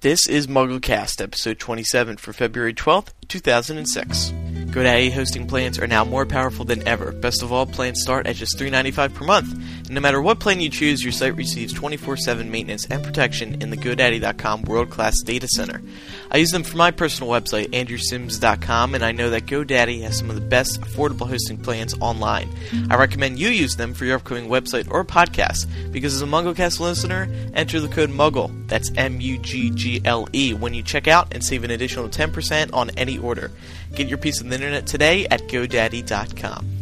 This is MuggleCast, episode 27 for February 12th, 2006. GoDaddy hosting plans are now more powerful than ever. Best of all, plans start at just $3.95 per month. No matter what plan you choose, your site receives 24 7 maintenance and protection in the GoDaddy.com world class data center. I use them for my personal website, AndrewSims.com, and I know that GoDaddy has some of the best affordable hosting plans online. I recommend you use them for your upcoming website or podcast because as a MuggleCast listener, enter the code MUGGLE, that's M U G G L E, when you check out and save an additional 10% on any order. Get your piece of the internet today at GoDaddy.com.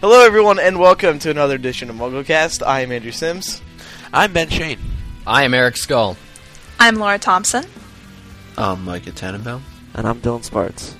Hello, everyone, and welcome to another edition of MuggleCast. I am Andrew Sims. I'm Ben Schoen. I am Eric Scull. I'm Laura Thompson. I'm Micah Tannenbaum. And I'm Dylan Sparks.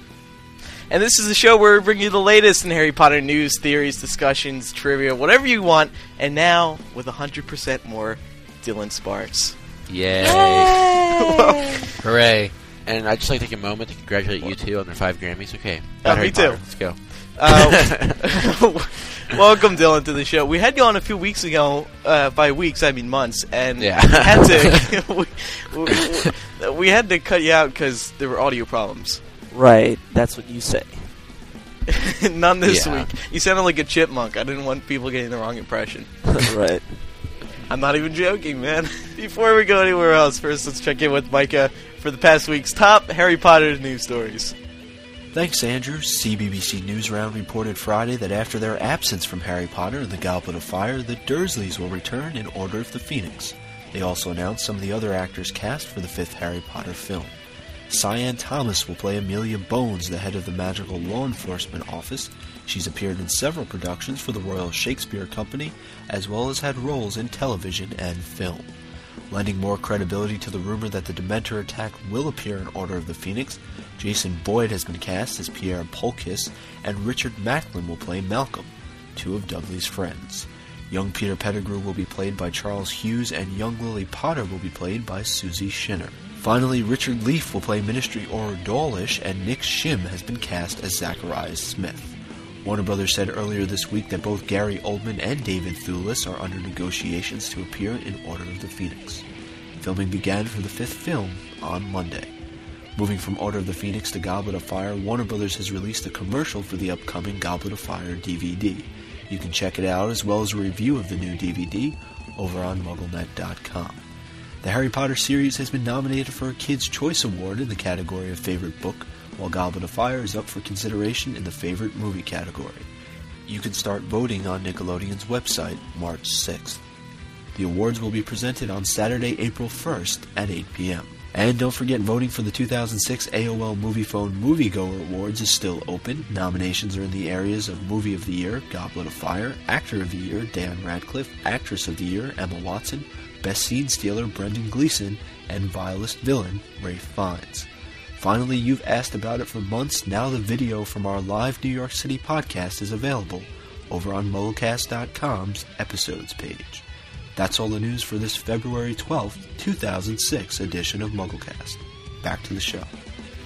And this is the show where we bring you the latest in Harry Potter news, theories, discussions, trivia, whatever you want. And now, with 100% more, Dylan Sparks. Yay! Well, Hooray! And I'd just like to take a moment to congratulate you two on their five Grammys. Okay. Oh, Harry me too. Let's go. Uh, welcome, Dylan, to the show. We had you on a few weeks ago. Uh, by weeks, I mean months, and Yeah. we had to we, we, we had to cut you out because there were audio problems. Right, that's what you say. None this Yeah. week. You sounded like a chipmunk. I didn't want people getting the wrong impression. right. I'm not even joking, man. Before we go anywhere else, first let's check in with Micah for the past week's top Harry Potter news stories. Thanks, Andrew. CBBC Newsround reported Friday that after their absence from Harry Potter and the Goblet of Fire, the Dursleys will return in Order of the Phoenix. They also announced some of the other actors cast for the fifth Harry Potter film. Sian Thomas will play Amelia Bones, the head of the Magical Law Enforcement Office. She's appeared in several productions for the Royal Shakespeare Company, as well as had roles in television and film. Lending more credibility to the rumor that the Dementor attack will appear in Order of the Phoenix, Jason Boyd has been cast as Piers Polkiss, and Richard Macklin will play Malcolm, two of Dudley's friends. Young Peter Pettigrew will be played by Charles Hughes, and young Lily Potter will be played by Susie Shinner. Finally, Richard Leaf will play Ministry Auror Dawlish, and Nick Shirm has been cast as Zacharias Smith. Warner Brothers said earlier this week that both Gary Oldman and David Thewlis are under negotiations to appear in Order of the Phoenix. Filming began for the fifth film on Monday. Moving from Order of the Phoenix to Goblet of Fire, Warner Brothers has released a commercial for the upcoming Goblet of Fire DVD. You can check it out as well as a review of the new DVD over on MuggleNet.com. The Harry Potter series has been nominated for a Kids' Choice Award in the category of Favorite Book, while Goblet of Fire is up for consideration in the Favorite Movie category. You can start voting on Nickelodeon's website March 6th. The awards will be presented on Saturday, April 1st at 8 p.m. And don't forget, voting for the 2006 AOL Moviefone Moviegoer Awards is still open. Nominations are in the areas of Movie of the Year, Goblet of Fire, Actor of the Year, Dan Radcliffe, Actress of the Year, Emma Watson, Best Scene Stealer, Brendan Gleeson, and Vilest Villain, Ralph Fiennes. Finally, you've asked about it for months. Now the video from our live New York City podcast is available over on MuggleCast.com's episodes page. That's all the news for this February 12th, 2006 edition of MuggleCast. Back to the show.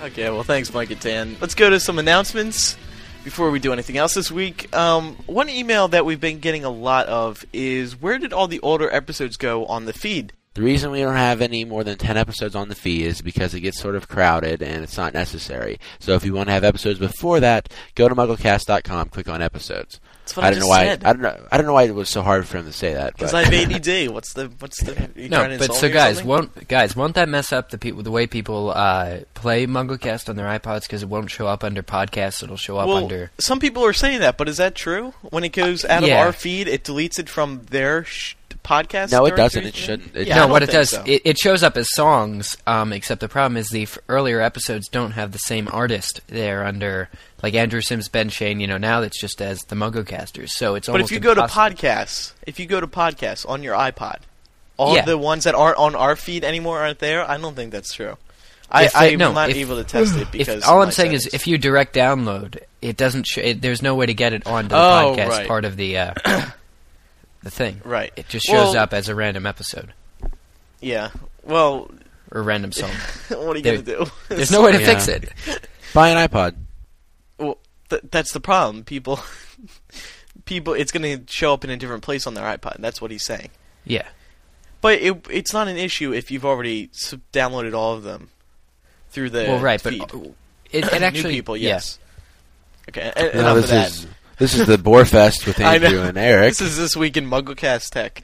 Okay, well, thanks, Micah Tan. Let's go to some announcements before we do anything else this week. Um, one email that we've been getting a lot of is where did all the older episodes go on the feed? The reason we don't have any more than 10 episodes on the feed is because it gets sort of crowded and it's not necessary. So if you want to have episodes before that, go to MuggleCast.com, click on episodes. That's what I, I, don't just know why. said. I don't know. I don't know why it was so hard for him to say that. Because but- I have ADD. What's the what's the? you No, trying to but so me guys, something? won't guys won't that mess up the people the way people uh, play MuggleCast on their iPods because it won't show up under podcasts? It'll show up well, under. some people are saying that, but is that true? When it goes out Yeah. of our feed, it deletes it from their sh- podcast. No, it doesn't. It shouldn't. It- Yeah, no, what it does, so. it, it shows up as songs. Um, except the problem is the f- earlier episodes don't have the same artist there under like Andrew Sims, Ben Schoen. You know, now it's just as the MuggleCasters. So it's But almost if you go to podcasts, if you go to podcasts on your iPod, all Yeah. the ones that aren't on our feed anymore aren't there. I don't think that's true. I, If they- I'm no, not if- able to test it If, because all I'm my saying is, if you direct download, it doesn't. Sh- it, there's no way to get it onto the Oh, podcast right. part of the uh, the thing. right, It just shows Well- up as a random episode yeah. Well, or a random song. what are you There- gonna do? There's no way to Yeah. fix it. Buy an iPod. Well, th- that's the problem. People people, it's going to show up in a different place on their iPod. That's what he's saying. Yeah. But it, it's not an issue if you've already s- downloaded all of them through the well, right, feed. but uh, it, it actually new people, yeah. yes. Okay, e- No, enough this of that. is this is the Boarfest with Andrew and Eric. This is this week in MuggleCast Tech.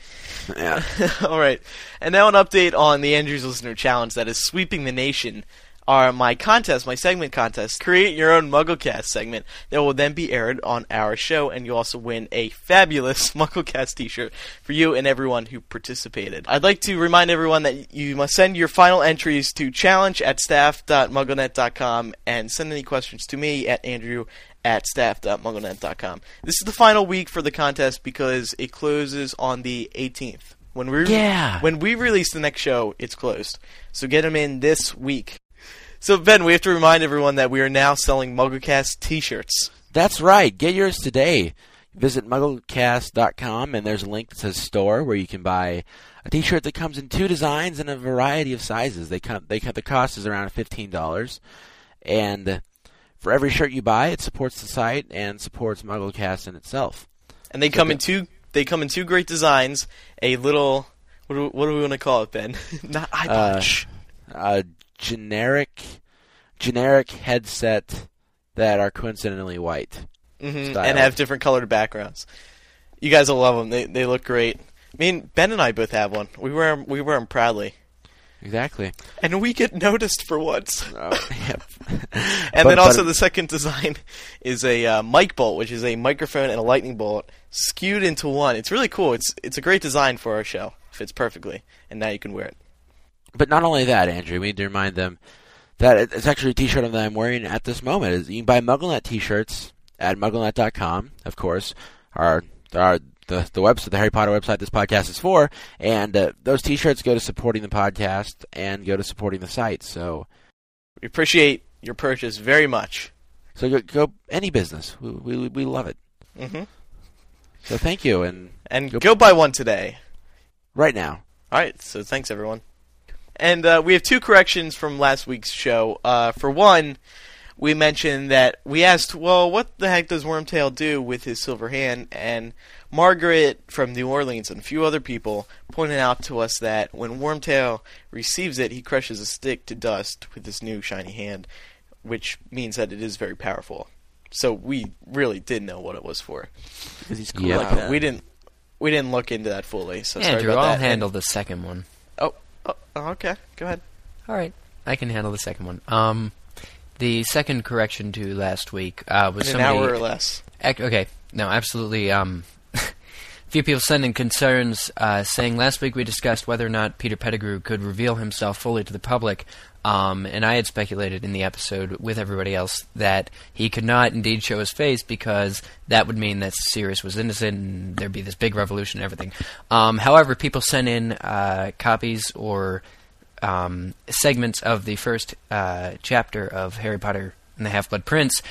yeah. All right, and now an update on the Andrews Listener Challenge that is sweeping the nation. Are my contest, my segment contest. Create your own MuggleCast segment that will then be aired on our show, and you also win a fabulous MuggleCast T-shirt for you and everyone who participated. I'd like to remind everyone that you must send your final entries to challenge at staff.mugglenet.com and send any questions to me at Andrew at staff.mugglenet.com. This is the final week for the contest because it closes on the 18th. When we Yeah. when we release the next show, it's closed. So get them in this week. So Ben, we have to remind everyone that we are now selling MuggleCast T-shirts. That's right. Get yours today. Visit mugglecast.com and there's a link that says store where you can buy a t-shirt that comes in two designs and a variety of sizes. They come they come, the cost is around $15 and for every shirt you buy, it supports the site and supports MuggleCast in itself. And they So come the- in two. They come in two great designs. A little. What do, what do we want to call it, Ben? Not eye Uh. A generic generic headset that are coincidentally white. hmm. And have different colored backgrounds. You guys will love them. They they look great. I mean, Ben and I both have one. We wear 'em- we wear them proudly, Exactly. and we get noticed for once. Oh, yep. And But- then also the second design is a uh, mic bolt, which is a microphone and a lightning bolt skewed into one. It's really cool. It's it's a great design for our show. Fits perfectly, and now you can wear it. But not only that, Andrew, we need to remind them that it's actually a T-shirt that I'm wearing at this moment. You can buy MuggleNet T-shirts at MuggleNet.com, of course. Our, our the the website, the Harry Potter website, this podcast is for, and uh, those T-shirts go to supporting the podcast and go to supporting the site. So, We appreciate your purchase very much. so go, go any business. We, we we love it. hmm So thank you, and And Yep. go buy one today. right now, All right, so thanks everyone. And uh, we have two corrections from last week's show. Uh, for one, we mentioned that we asked, well, what the heck does Wormtail do with his silver hand? And Margaret from New Orleans and a few other people pointed out to us that when Wormtail receives it, he crushes a stick to dust with his new shiny hand, which means that it is very powerful. So we really did know what it was for. Because he's cool Yeah. like that. we didn't. We didn't look into that fully. So sorry Andrew, about I'll that. handle the second one. Oh, oh, okay. Go ahead. All right, I can handle the second one. Um, the second correction to last week uh, was In an hour or less. Ac- okay, no, absolutely. Um, a few people sending concerns, uh, saying last week we discussed whether or not Peter Pettigrew could reveal himself fully to the public, um, and I had speculated in the episode with everybody else that he could not indeed show his face because that would mean that Sirius was innocent and there'd be this big revolution and everything. Um, however, people sent in uh, copies or um, segments of the first uh, chapter of Harry Potter and the Half Blood Prince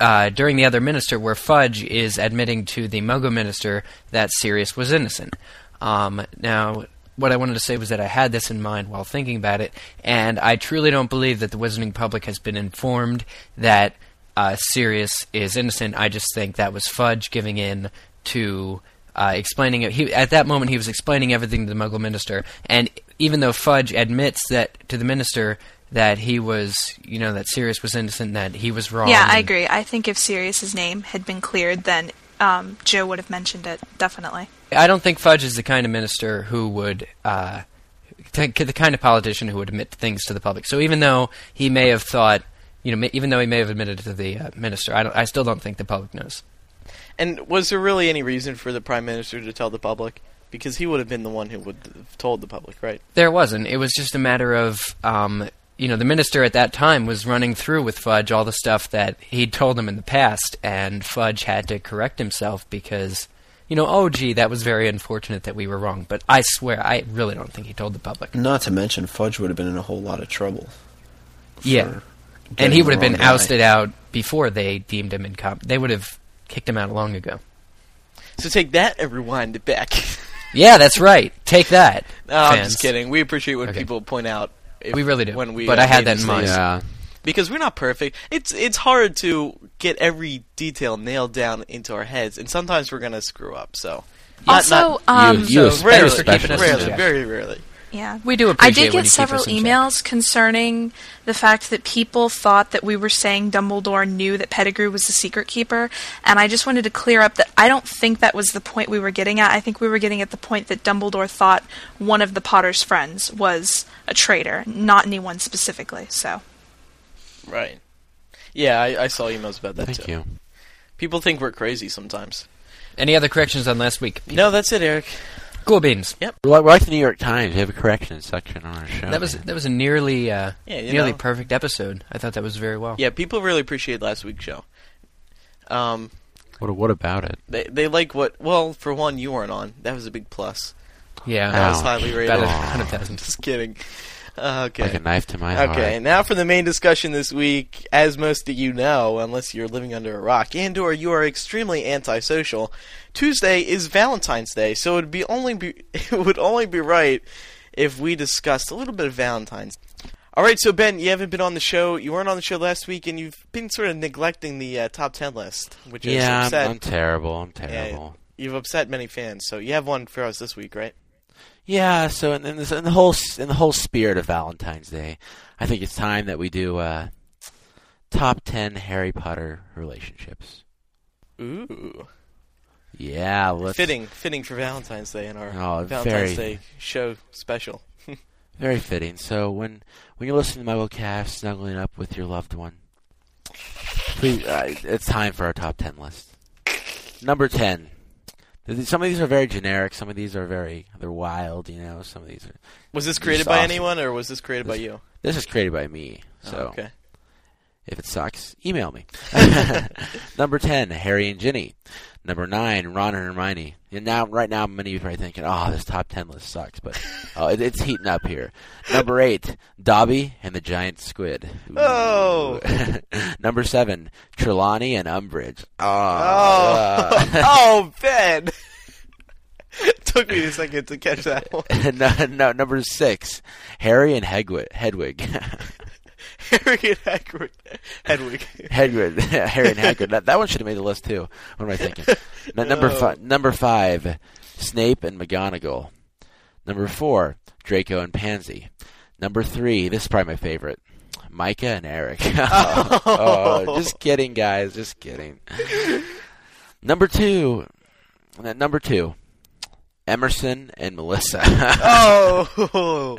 uh, during the other minister, where Fudge is admitting to the Muggle minister that Sirius was innocent. Um, now, what I wanted to say was that I had this in mind while thinking about it, and I truly don't believe that the wizarding public has been informed that uh, Sirius is innocent. I just think that was Fudge giving in to uh, explaining it. He, at that moment, he was explaining everything to the Muggle minister, and even though Fudge admits that to the minister that he was, you know, that Sirius was innocent, that he was wrong. Yeah, I agree. I think if Sirius's name had been cleared, then um, Jo would have mentioned it definitely. I don't think Fudge is the kind of minister who would, uh, t- the kind of politician who would admit things to the public. So even though he may have thought, you know, ma- even though he may have admitted it to the uh, minister, I, don't, I still don't think the public knows. And was there really any reason for the prime minister to tell the public? Because he would have been the one who would have told the public, right? There wasn't. It was just a matter of, um, you know, the minister at that time was running through with Fudge all the stuff that he'd told him in the past, and Fudge had to correct himself because, you know, oh gee, that was very unfortunate that we were wrong. But I swear, I really don't think he told the public. Not to mention, Fudge would have been in a whole lot of trouble. Yeah. and he would have been guy. ousted out before they deemed him incompetent. They would have kicked him out long ago. So take that and rewind it back. Yeah, that's right. Take that. no, I'm just kidding. We appreciate when Okay. people point out. If, We really do. When we But uh, I had that in mind. yeah. because we're not perfect. It's it's hard to get every detail nailed down into our heads, and sometimes we're gonna screw up. So Also, not- um, you, you so rarely, keeping us rarely, very rarely. yeah, We do I did get several us in check. emails concerning the fact that people thought that we were saying Dumbledore knew that Pettigrew was the secret keeper, and I just wanted to clear up that I don't think that was the point we were getting at. I think we were getting at the point that Dumbledore thought one of the Potter's friends was a traitor, not anyone specifically. So, Right. Yeah, I, I saw emails about that Thank too. you. People think we're crazy sometimes. Any other corrections on last week? No, that's it, Eric. Cool beans. We're like, we're like the New York Times. We have a corrections section on our show. That was man. that was a nearly uh, Yeah, you nearly know. perfect episode. I thought that was very well. Yeah, people really appreciate last week's show. Um, What, what about it? they they like what? Well, for one, you weren't on. That was a big plus. Yeah, That was highly rated. about a hundred thousand. Just kidding. Uh, okay. Like a knife to my Okay, heart. now for the main discussion this week. As most of you know, unless you're living under a rock and or you are extremely antisocial, Tuesday is Valentine's Day, so it would be only be it would only be right if we discussed a little bit of Valentine's. All right, so Ben, you haven't been on the show. You weren't on the show last week, and you've been sort of neglecting the uh, top ten list, which is Yeah, I'm. I'm terrible. I'm terrible. You've upset many fans, so you have one for us this week, right? Yeah, so in, in, this, in the whole in the whole spirit of Valentine's Day, I think it's time that we do uh, top ten Harry Potter relationships. Ooh, Yeah, let's fitting, fitting for Valentine's Day in our Oh, Valentine's very- Day show special. very fitting. So when when you're listening to my MuggleCast, snuggling up with your loved one, please, uh, it's time for our top ten list. Number ten. Some of these are very generic. Some of these are very they're wild. You know, some of these are. Was this created by anyone, or was this created by you? This is created by me. Oh, so Oh, okay. If it sucks, email me. Number 10, Harry and Ginny. Number 9, Ron and Hermione. And now, right now, many of you are probably thinking, oh, this top 10 list sucks, but oh, it, it's heating up here. Number 8, Dobby and the Giant Squid. Ooh. Oh. Number 7, Trelawney and Umbridge. Ah. Oh, Oh. oh, Ben. Took me a second to catch that one. no, no, number 6, Harry and Hedwig. Hedwig. Harry and Hagrid. Hedwig. Hedwig, Harry and Hagrid. That, that one should have made the list too. What am I thinking? N- number No. fi- number five, Snape and McGonagall. Number four, Draco and Pansy. Number three, this is probably my favorite, Micah and Eric. oh, oh, just kidding, guys. Just kidding. Number two, number two, Emerson and Melissa. Oh,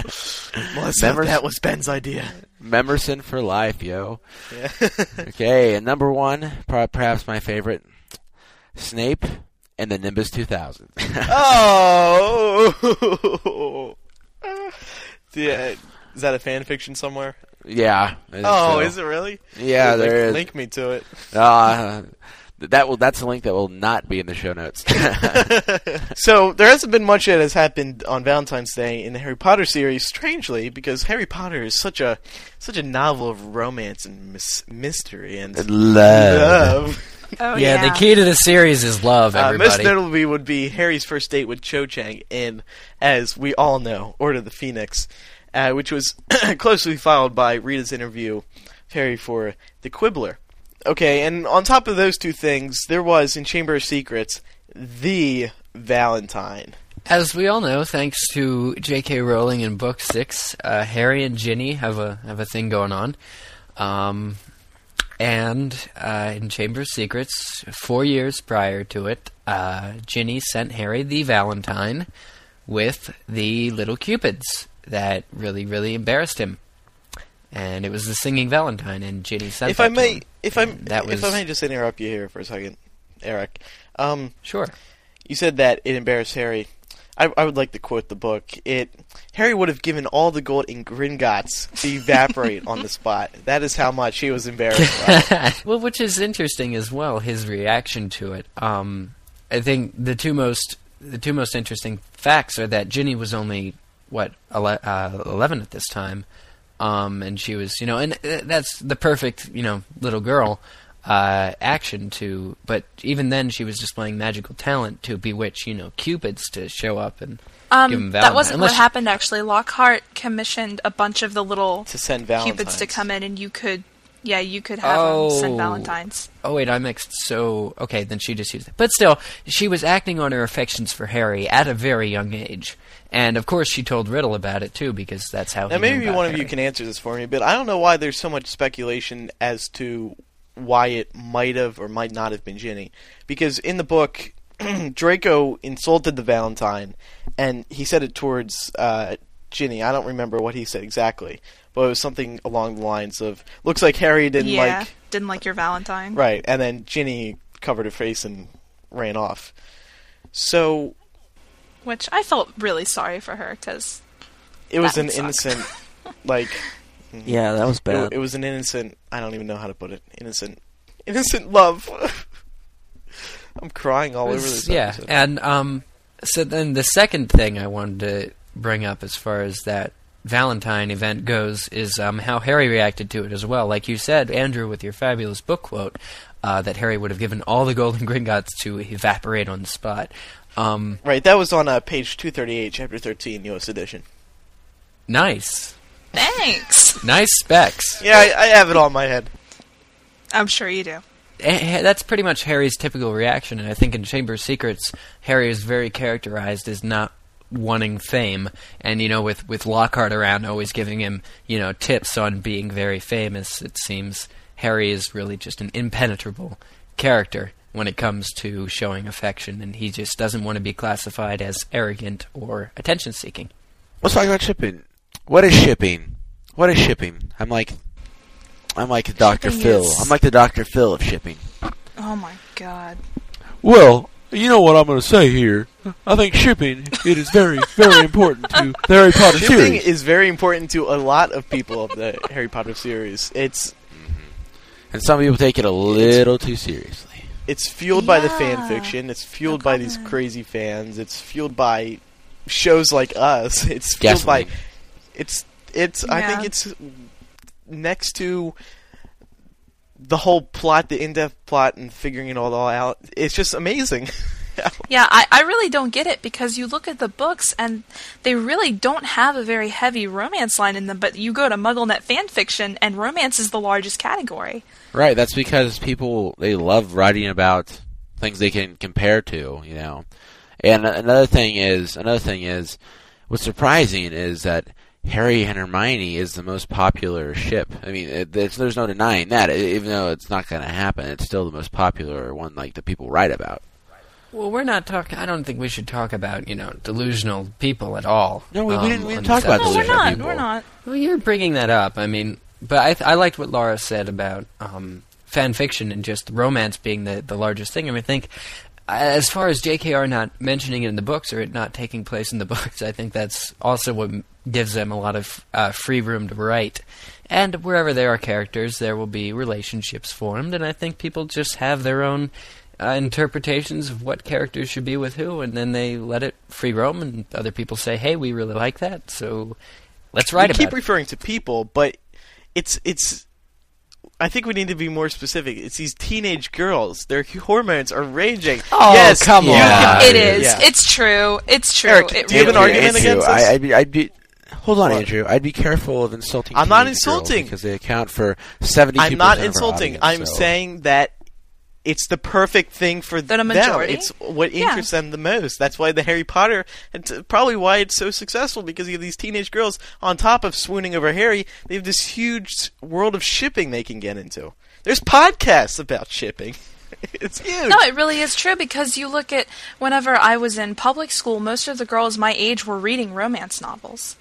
Melissa, that was Ben's idea. Emerson for life, yo. Yeah. Okay, and number one, perhaps my favorite, Snape and the Nimbus 2000. oh. yeah. Is that a fan fiction somewhere? yeah. Oh, so. is it really? Yeah, there is. Link me to it. Uh, that will. That's a link that will not be in the show notes. So there hasn't been much that has happened on Valentine's Day in the Harry Potter series, strangely, because Harry Potter is such a such a novel of romance and mis- mystery and Love. love. oh yeah, yeah, the key to the series is love. Uh, most Everybody. notably would be Harry's first date with Cho Chang in, as we all know, Order of the Phoenix, uh, which was closely followed by Rita's interview of Harry for The Quibbler. Okay, and on top of those two things, there was in Chamber of Secrets the Valentine. As we all know, thanks to J.K. Rowling in Book Six, uh, Harry and Ginny have a have a thing going on. Um, and uh, in Chamber of Secrets, four years prior to it, uh, Ginny sent Harry the Valentine with the little cupids that really, really embarrassed him. And it was the singing Valentine, and Ginny sent. if I to may, him. If I And that if I may just interrupt you here for a second, Eric. Um, sure. you said that it embarrassed Harry. I, I would like to quote the book. It Harry would have given all the gold in Gringotts to evaporate on the spot. That is how much he was embarrassed. by. well, which is interesting as well. His reaction to it. Um, I think the two most the two most interesting facts are that Ginny was only what ele- uh, eleven at this time, um, and she was you know, and uh, that's the perfect you know little girl uh, action to. But even then, she was displaying magical talent to bewitch you know cupids to show up and Um, give him that wasn't Unless what she- happened actually. Lockhart commissioned a bunch of the little to send Valentines cupids to come in, and you could Yeah, you could have Oh. them send Valentines. Oh wait, I mixed. So okay, then she just used it. But still, she was acting on her affections for Harry at a very young age, and of course she told Riddle about it too because that's how. Now he knew maybe about one of you can answer this for me, but I don't know why there's so much speculation as to why it might have or might not have been Ginny. Because in the book, Draco insulted the Valentine, and he said it towards uh, Ginny. I don't remember what he said exactly, but it was something along the lines of, "Looks like Harry didn't yeah, like." didn't like your Valentine. Right, and then Ginny covered her face and ran off. So Which I felt really sorry for her because it was an suck. innocent, like Yeah, that was bad. it was an innocent. I don't even know how to put it. Innocent, innocent love. I'm crying all It over was- this. yeah, episode. and um, so then the second thing I wanted to bring up as far as that Valentine event goes is um, how Harry reacted to it as well. Like you said, Andrew, with your fabulous book quote, uh, that Harry would have given all the golden Gringotts to evaporate on the spot. Um, right. That was on uh, page 238, chapter 13, U.S. edition. nice, thanks. nice specs. Yeah, I, I have it all in my head. I'm sure you do. Eh, That's pretty much Harry's typical reaction, and I think in Chamber of Secrets, Harry is very characterized as not wanting fame, and you know, with with Lockhart around, always giving him you know tips on being very famous. It seems Harry is really just an impenetrable character when it comes to showing affection, and he just doesn't want to be classified as arrogant or attention-seeking. Let's talk about shipping. What is shipping? What is shipping? I'm like, I'm like Dr. Shipping Phil. is- I'm like the Dr. Phil of shipping. Oh my god. Well, you know what I'm going to say here. I think shipping it is very, very important to the Harry Potter Shipping series. is very important to a lot of people of the Harry Potter series. It's mm-hmm. And some people take it a little too seriously. It's fueled by the fan fiction. It's fueled No by these crazy fans. It's fueled by shows like us. It's fueled by Definitely. it's it's I think it's next to the whole plot, the in-depth plot, and figuring it all out. It's just amazing. Yeah, I, I really don't get it because you look at the books and they really don't have a very heavy romance line in them, but you go to MuggleNet fan fiction and romance is the largest category. Right, that's because people they love writing about things they can compare to, you know. And another thing is, another thing is, what's surprising is that Harry and Hermione is the most popular ship. I mean, it, it's, there's no denying that. Even though it's not going to happen, it's still the most popular one, like the people write about. Well, we're not talking. I don't think we should talk about you know delusional people at all. No, we- we um, didn't- we didn't on talk about this No, we're not. people. We're not. Well, you're bringing that up. I mean, but I, th- I liked what Laura said about um, fan fiction and just romance being the, the largest thing. I mean, I think as far as JKR not mentioning it in the books or it not taking place in the books, I think that's also what gives them a lot of uh, free room to write. And wherever there are characters, there will be relationships formed, and I think people just have their own uh, interpretations of what characters should be with who, and then they let it free roam, and other people say, "Hey, we really like that, so let's write we about keep it." referring to people, but it's it's. I think we need to be more specific. It's these teenage girls. Their hormones are raging. Oh, yes, come you on. can- It is. Yeah. It's true. It's true. Eric, it do you have an argument. Andrew, against this? I, I'd be, I'd be. Hold on, What? Andrew. I'd be careful of insulting. I'm not teenage girls insulting. because they account for seventy. I'm not insulting. I'm saying that it's the perfect thing for a them. majority? It's what Yeah. interests them the most. That's why the Harry Potter, it's probably why it's so successful because you have these teenage girls on top of swooning over Harry. They have this huge world of shipping they can get into. There's podcasts about shipping. it's huge. No, it really is true because you look at whenever I was in public school, most of the girls my age were reading romance novels.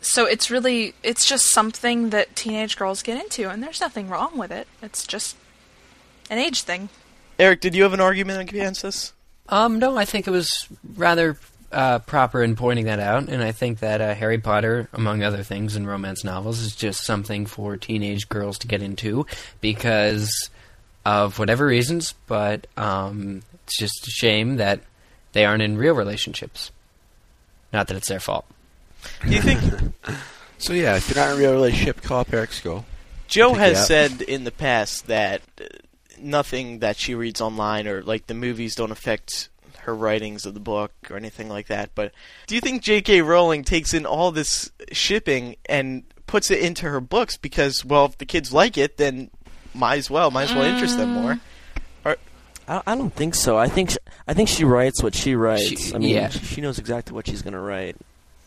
So it's really it's just something that teenage girls get into and there's nothing wrong with it. It's just an age thing. Eric, did you have an argument against this? Um, no, I think it was rather uh, proper in pointing that out, and I think that uh, Harry Potter, among other things in romance novels, is just something for teenage girls to get into because of whatever reasons. But um, it's just a shame that they aren't in real relationships. Not that it's their fault. Do you think So yeah, if you're not in a real relationship, call up Eric Scull. Jo has said in the past that uh, nothing that she reads online or like the movies don't affect her writings of the book or anything like that. But do you think J.K. Rowling takes in all this shipping and puts it into her books because, well, if the kids like it, then might as well, might as well interest them more. I, I don't think so. I think sh- I think she writes what she writes. She- I mean, yeah. she knows exactly what she's going to write.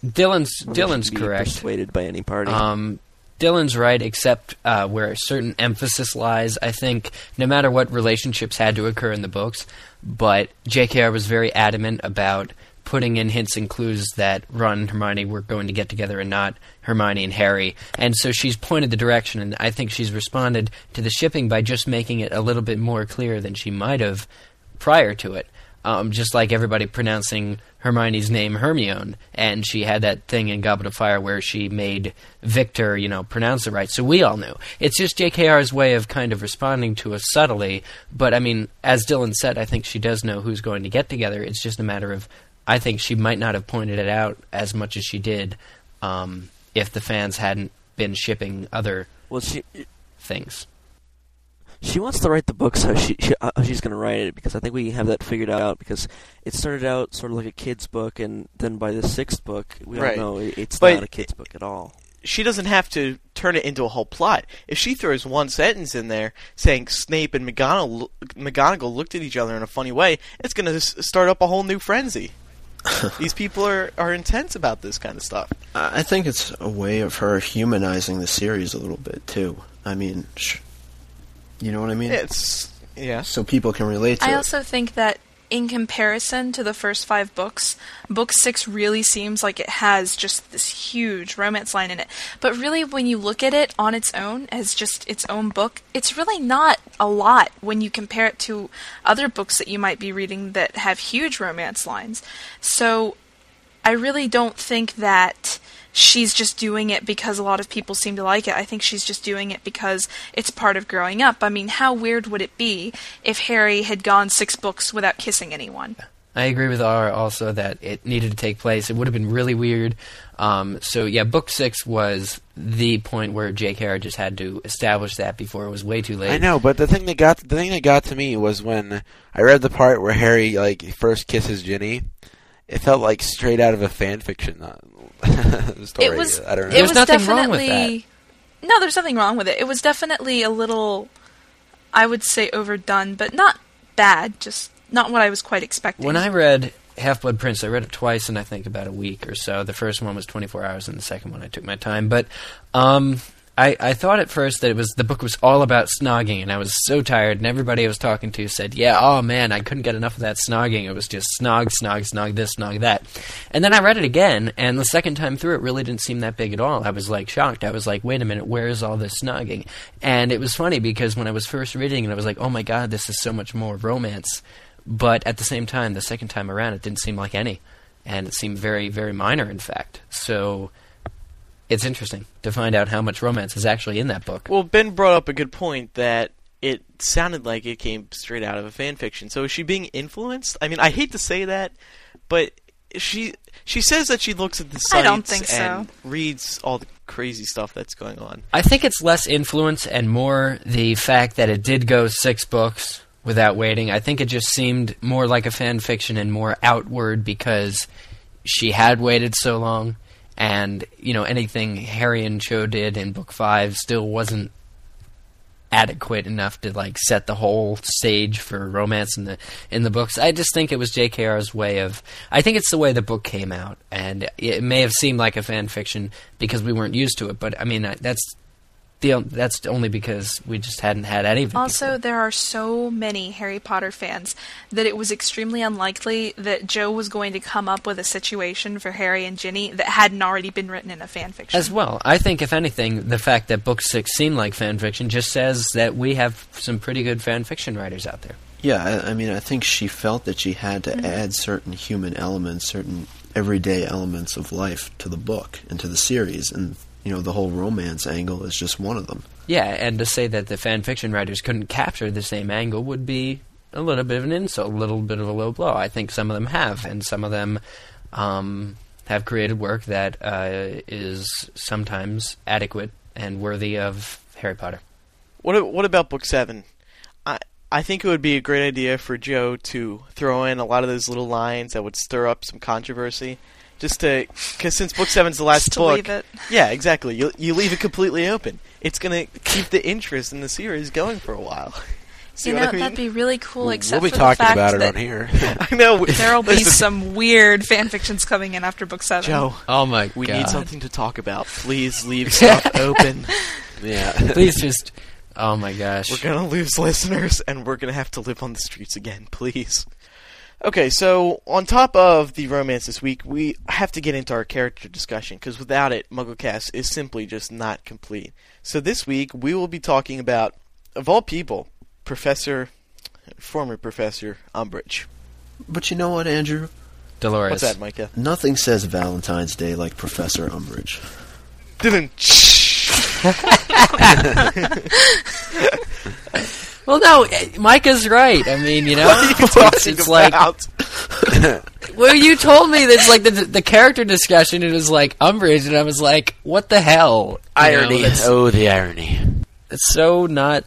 Dylan's I don't think Dylan's she be correct. Persuaded by any party. Um, Dylan's right, except uh, where a certain emphasis lies. I think no matter what relationships had to occur in the books, but J.K.R. was very adamant about putting in hints and clues that Ron and Hermione were going to get together and not Hermione and Harry. And so she's pointed the direction, and I think she's responded to the shipping by just making it a little bit more clear than she might have prior to it. Um, just like everybody pronouncing Hermione's name Hermione, and she had that thing in Goblet of Fire where she made Viktor, you know, pronounce it right. So we all knew. It's just J.K.R.'s way of kind of responding to us subtly. But I mean, as Dylan said, I think she does know who's going to get together. It's just a matter of, I think she might not have pointed it out as much as she did um, if the fans hadn't been shipping other well, she things. She wants to write the book, so she, she how she's going to write it because I think we have that figured out because it started out sort of like a kid's book and then by the sixth book we Right. all know it- it's But- not a kid's book at all. she doesn't have to turn it into a whole plot. If she throws one sentence in there saying Snape and McGonagall, McGonagall looked at each other in a funny way, it's going to start up a whole new frenzy. These people are, are intense about this kind of stuff. I I think it's a way of her humanizing the series a little bit too. I mean, sh- you know what I mean? It's yeah. So people can relate to I it. also think that in comparison to the first five books, book six really seems like it has just this huge romance line in it. But really, when you look at it on its own, as just its own book, it's really not a lot when you compare it to other books that you might be reading that have huge romance lines. So I really don't think that she's just doing it because a lot of people seem to like it. I think she's just doing it because it's part of growing up. I mean, how weird would it be if Harry had gone six books without kissing anyone? I agree with R also that it needed to take place. It would have been really weird. Um, so yeah, book six was the point where J.K.R. just had to establish that before it was way too late. I know, but the thing that got the thing that got to me was when I read the part where Harry like first kisses Ginny. It felt like straight out of a fan fiction uh, story. It was. I don't know. It There's was nothing wrong with definitely. No, there's nothing wrong with it. It was definitely a little, I would say, overdone, but not bad. Just not what I was quite expecting. When I read Half Blood Prince, I read it twice in I think about a week or so. The first one was 24 hours, and the second one I took my time. But um, I, I thought at first that it was the book was all about snogging, and I was so tired. And everybody I was talking to said, "Yeah, oh man, I couldn't get enough of that snogging. It was just snog, snog, snog this, snog that." And then I read it again, and the second time through, it really didn't seem that big at all. I was like shocked. I was like, "Wait a minute, where is all this snogging?" And it was funny because when I was first reading it, I was like, "Oh my god, this is so much more romance." But at the same time, the second time around, it didn't seem like any, and it seemed very, very minor, in fact. So it's interesting to find out how much romance is actually in that book. Well, Ben brought up a good point that it sounded like it came straight out of a fan fiction. So is she being influenced? I mean, I hate to say that, but she she says that she looks at the sites I don't think so. and reads all the crazy stuff that's going on. I think it's less influence and more the fact that it did go six books without waiting. I think it just seemed more like a fan fiction and more outward because she had waited so long, and you know anything Harry and Cho did in book five still wasn't adequate enough to like set the whole stage for romance in the in the books. I just think it was J.K.R.'s way of. I think it's the way the book came out, and it may have seemed like a fan fiction because we weren't used to it. But I mean, that's the that's only because we just hadn't had any of it. Also, before. there are so many Harry Potter fans that it was extremely unlikely that Jo was going to come up with a situation for Harry and Ginny that hadn't already been written in a fan fiction. As well, I think if anything, the fact that book six seemed like fan fiction just says that we have some pretty good fan fiction writers out there. Yeah, I, I mean, I think she felt that she had to mm-hmm. add certain human elements, certain everyday elements of life to the book and to the series, and you know, the whole romance angle is just one of them. Yeah, and to say that the fan fiction writers couldn't capture the same angle would be a little bit of an insult, a little bit of a low blow. I think some of them have, and some of them um, have created work that uh, is sometimes adequate and worthy of Harry Potter. What what about book seven? I I think it would be a great idea for Jo to throw in a lot of those little lines that would stir up some controversy. Just to because since book seven's the last Just to book, leave it. yeah, exactly. You you leave it completely open. It's gonna keep the interest in the series going for a while. See you know, I mean? that'd be really cool. Except we'll be for talking the fact about it on here. I know. There'll be some weird fan fictions coming in after book seven. Jo. Oh my We god! need something to talk about. Please leave stuff open. yeah. Please just. Oh my gosh! We're gonna lose listeners, and we're gonna have to live on the streets again. Please. Okay, so on top of the romance this week, we have to get into our character discussion because without it, MuggleCast is simply just not complete. So this week we will be talking about, of all people, Professor, former Professor Umbridge. But you know what, Andrew? Dolores. What's that, Micah? Nothing says Valentine's Day like Professor Umbridge. Didn't. Well, no, eh, Micah's right. I mean, you know, you it's, it's like well, you told me that's like the the character discussion. It was like Umbridge, and I was like, what the hell? You know, irony. oh, the irony. it's so not.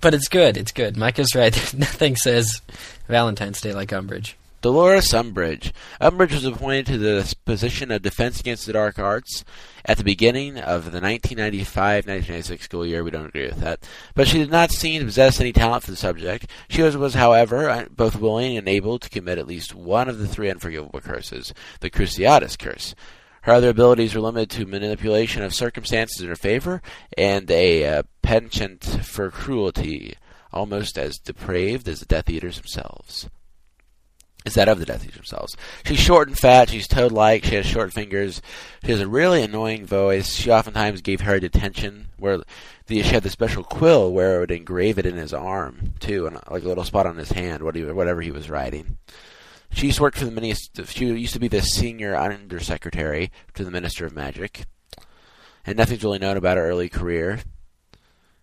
But it's good. It's good. Micah's right. Nothing says Valentine's Day like Umbridge. Dolores Umbridge. Umbridge was appointed to the position of Defense Against the Dark Arts at the beginning of the 1995-1996 school year. We don't agree with that. But she did not seem to possess any talent for the subject. She was, was, however, uh, both willing and able to commit at least one of the three unforgivable curses, the Cruciatus curse. Her other abilities were limited to manipulation of circumstances in her favor and a uh, penchant for cruelty, almost as depraved as the Death Eaters themselves is that of the Death Eaters themselves. She's short and fat. She's toad-like. She has short fingers. She has a really annoying voice. She oftentimes gave Harry detention, where the, she had the special quill where it would engrave it in his arm too, and like a little spot on his hand, whatever he was writing. She used to work for the minister. She used to be the senior undersecretary to the Minister of Magic, and nothing's really known about her early career.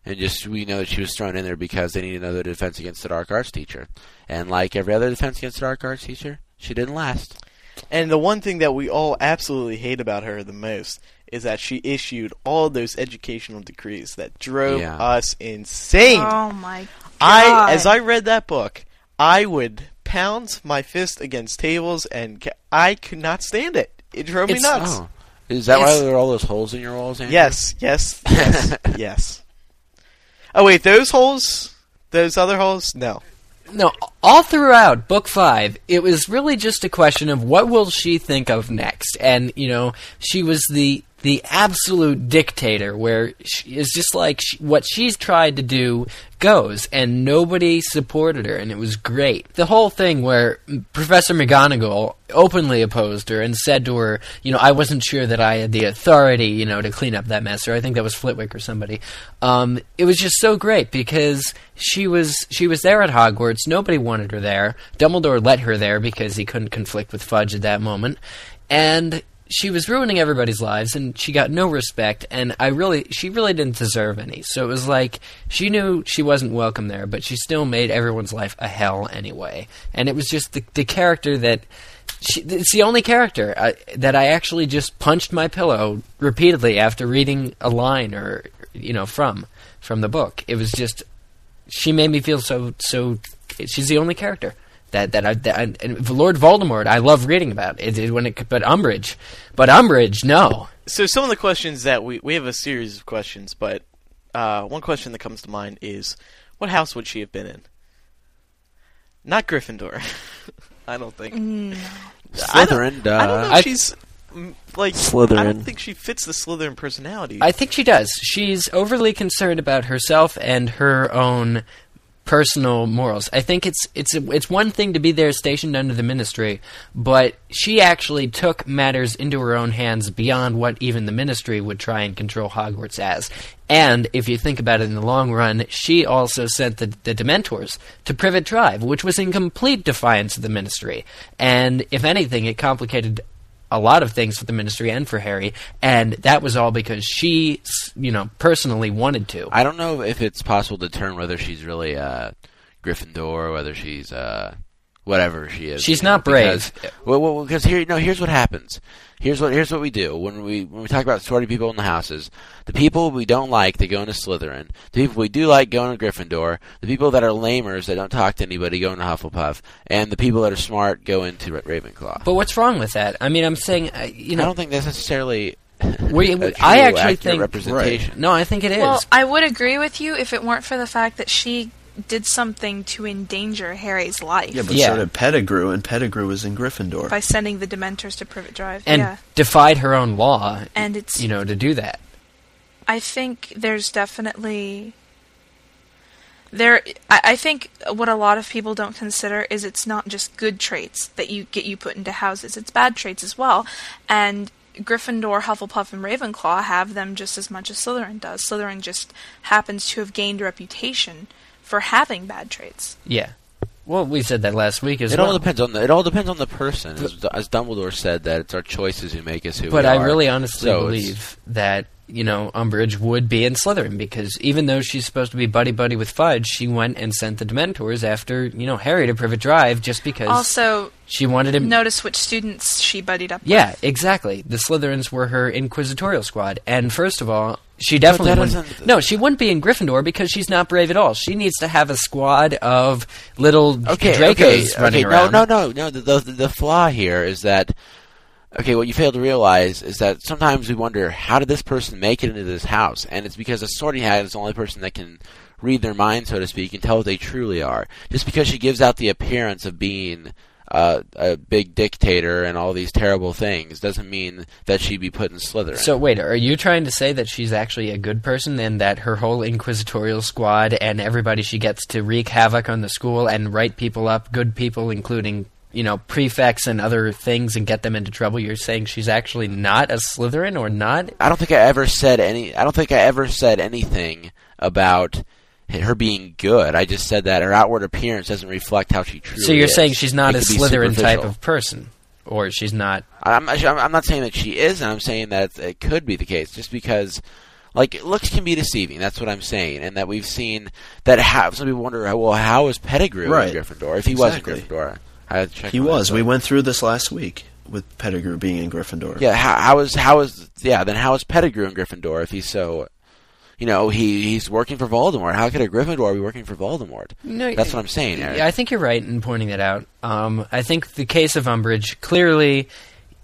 And just we know that she was thrown in there because they needed another defense against the dark arts teacher. And like every other defense against the dark arts teacher, she didn't last. And the one thing that we all absolutely hate about her the most is that she issued all those educational decrees that drove Yeah. us insane. Oh my god! I, as I read that book, I would pound my fist against tables, and ca- I could not stand it. It drove me nuts. Oh, is that why there are all those holes in your walls? Andrew? Yes, yes, yes, yes. Oh wait, those holes, those other holes? No. No, all throughout book five, it was really just a question of what will she think of next, and you know, she was the the absolute dictator, where she is just like she, what she's tried to do goes, and nobody supported her, and it was great. The whole thing where Professor McGonagall openly opposed her and said to her, you know, I wasn't sure that I had the authority, you know, to clean up that mess, or I think that was Flitwick or somebody. Um, it was just so great because she was she was there at Hogwarts. Nobody wanted her there. Dumbledore let her there because he couldn't conflict with Fudge at that moment, and she was ruining everybody's lives and she got no respect and I really she really didn't deserve any. So it was like she knew she wasn't welcome there, but she still made everyone's life a hell anyway. And it was just the the character that she, it's the only character I, that I actually just punched my pillow repeatedly after reading a line or you know from from the book. It was just she made me feel so so. She's the only character that that I, that I and Lord Voldemort. I love reading about it, it when it but Umbridge, but Umbridge, no. So some of the questions that we we have a series of questions, but uh, one question that comes to mind is, what house would she have been in? Not Gryffindor. I don't think. I don't- Slytherin. I don't know. I- she's like like I don't think she fits the Slytherin personality. I think she does. She's overly concerned about herself and her own personal morals. I think it's it's it's one thing to be there stationed under the ministry, but she actually took matters into her own hands beyond what even the ministry would try and control Hogwarts as. And if you think about it in the long run, she also sent the, the Dementors to Privet Drive, which was in complete defiance of the ministry. And if anything, it complicated a lot of things for the ministry and for Harry, and that was all because she, you know, personally wanted to. I don't know if it's possible to determine whether she's really uh, Gryffindor or whether she's uh, whatever she is. She's you know, not brave. Because, well, well, because here, no, here's what happens. Here's what here's what we do when we when we talk about sorting people in the houses. The people we don't like, they go into Slytherin. The people we do like, go into Gryffindor. The people that are lamers, that don't talk to anybody, go into Hufflepuff. And the people that are smart go into Ravenclaw. But what's wrong with that? I mean, I'm saying, uh, you know I don't think that's necessarily. we, a true, I actually think representation. no, I think it is. Well, I would agree with you if it weren't for the fact that she did something to endanger Harry's life Yeah, but Yeah. so did Pettigrew, and Pettigrew was in Gryffindor. by sending the Dementors to Privet Drive. and yeah, defied her own law, and it's you know, to do that. I think there's definitely there. I, I think what a lot of people don't consider is it's not just good traits that you get you put into houses; it's bad traits as well. And Gryffindor, Hufflepuff, and Ravenclaw have them just as much as Slytherin does. Slytherin just happens to have gained a reputation for having bad traits. Yeah. Well, we said that last week as It well. all depends on the. It all depends on the person, as, as Dumbledore said that it's our choices who make us who But we I are. really honestly So believe that you know Umbridge would be in Slytherin because even though she's supposed to be buddy buddy with Fudge, she went and sent the Dementors after you know Harry to Privet Drive just because Also, she wanted him. notice which students she buddied up yeah, with. exactly. The Slytherins were her inquisitorial squad, and first of all, she definitely wouldn't. isn't- No, she wouldn't be in Gryffindor because she's not brave at all. She needs to have a squad of little okay, Dracos okay, running okay. around. No, no, no, no. The, the the flaw here is that okay. What you fail to realize is that sometimes we wonder how did this person make it into this house, and it's because a sorting hat is the only person that can read their mind, so to speak, and tell what they truly are. Just because she gives out the appearance of being. Uh, a big dictator and all these terrible things doesn't mean that she'd be put in Slytherin. So wait, are you trying to say that she's actually a good person and that her whole inquisitorial squad and everybody she gets to wreak havoc on the school and write people up, good people including, you know, prefects and other things and get them into trouble, you're saying she's actually not a Slytherin or not? I don't think I ever said any. I don't think I ever said anything about her being good. I just said that her outward appearance doesn't reflect how she truly. so you're is. saying she's not It a Slytherin type of person or she's not I'm not, I'm not saying that she is, and I'm saying that it could be the case, just because. Like looks can be deceiving. That's what I'm saying, and that we've seen that. How, some people wonder, well, how was Pettigrew Right. in Gryffindor? If he Exactly. was in Gryffindor, I had to check he on that, was. We went through this last week with Pettigrew being in Gryffindor. Yeah, how, how is how is yeah? Then how is Pettigrew in Gryffindor if he's so, you know, he he's working for Voldemort? How could a Gryffindor be working for Voldemort? No, That's what I'm saying, Eric. Yeah, I think you're right in pointing that out. Um, I think the case of Umbridge clearly,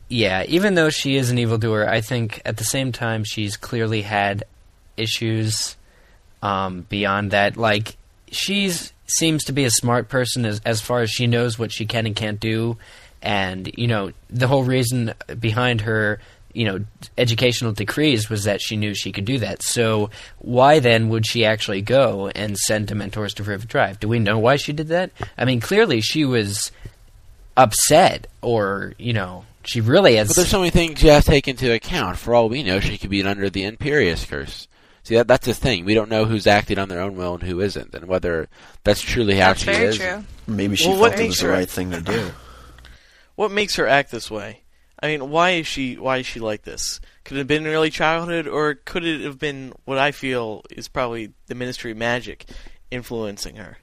yeah, even though she is an evildoer, I think at the same time she's clearly had issues um, beyond that. Like she's seems to be a smart person as as far as she knows what she can and can't do, and you know the whole reason behind her. You know, educational decrees was that she knew she could do that. So, why then would she actually go and send Dementors to Privet Drive? Do we know why she did that? I mean, clearly she was upset, or you know, she really has. But there's so many things you have to take into account. For all we know, she could be under the Imperius curse. See, that that's the thing. We don't know who's acting on their own will and who isn't, and whether that's truly how That's she very is. true. Maybe she Well, felt it was the right thing to do. What makes her act this way? I mean, why is she why is she like this? Could it have been early childhood, or could it have been what I feel is probably the Ministry of Magic influencing her,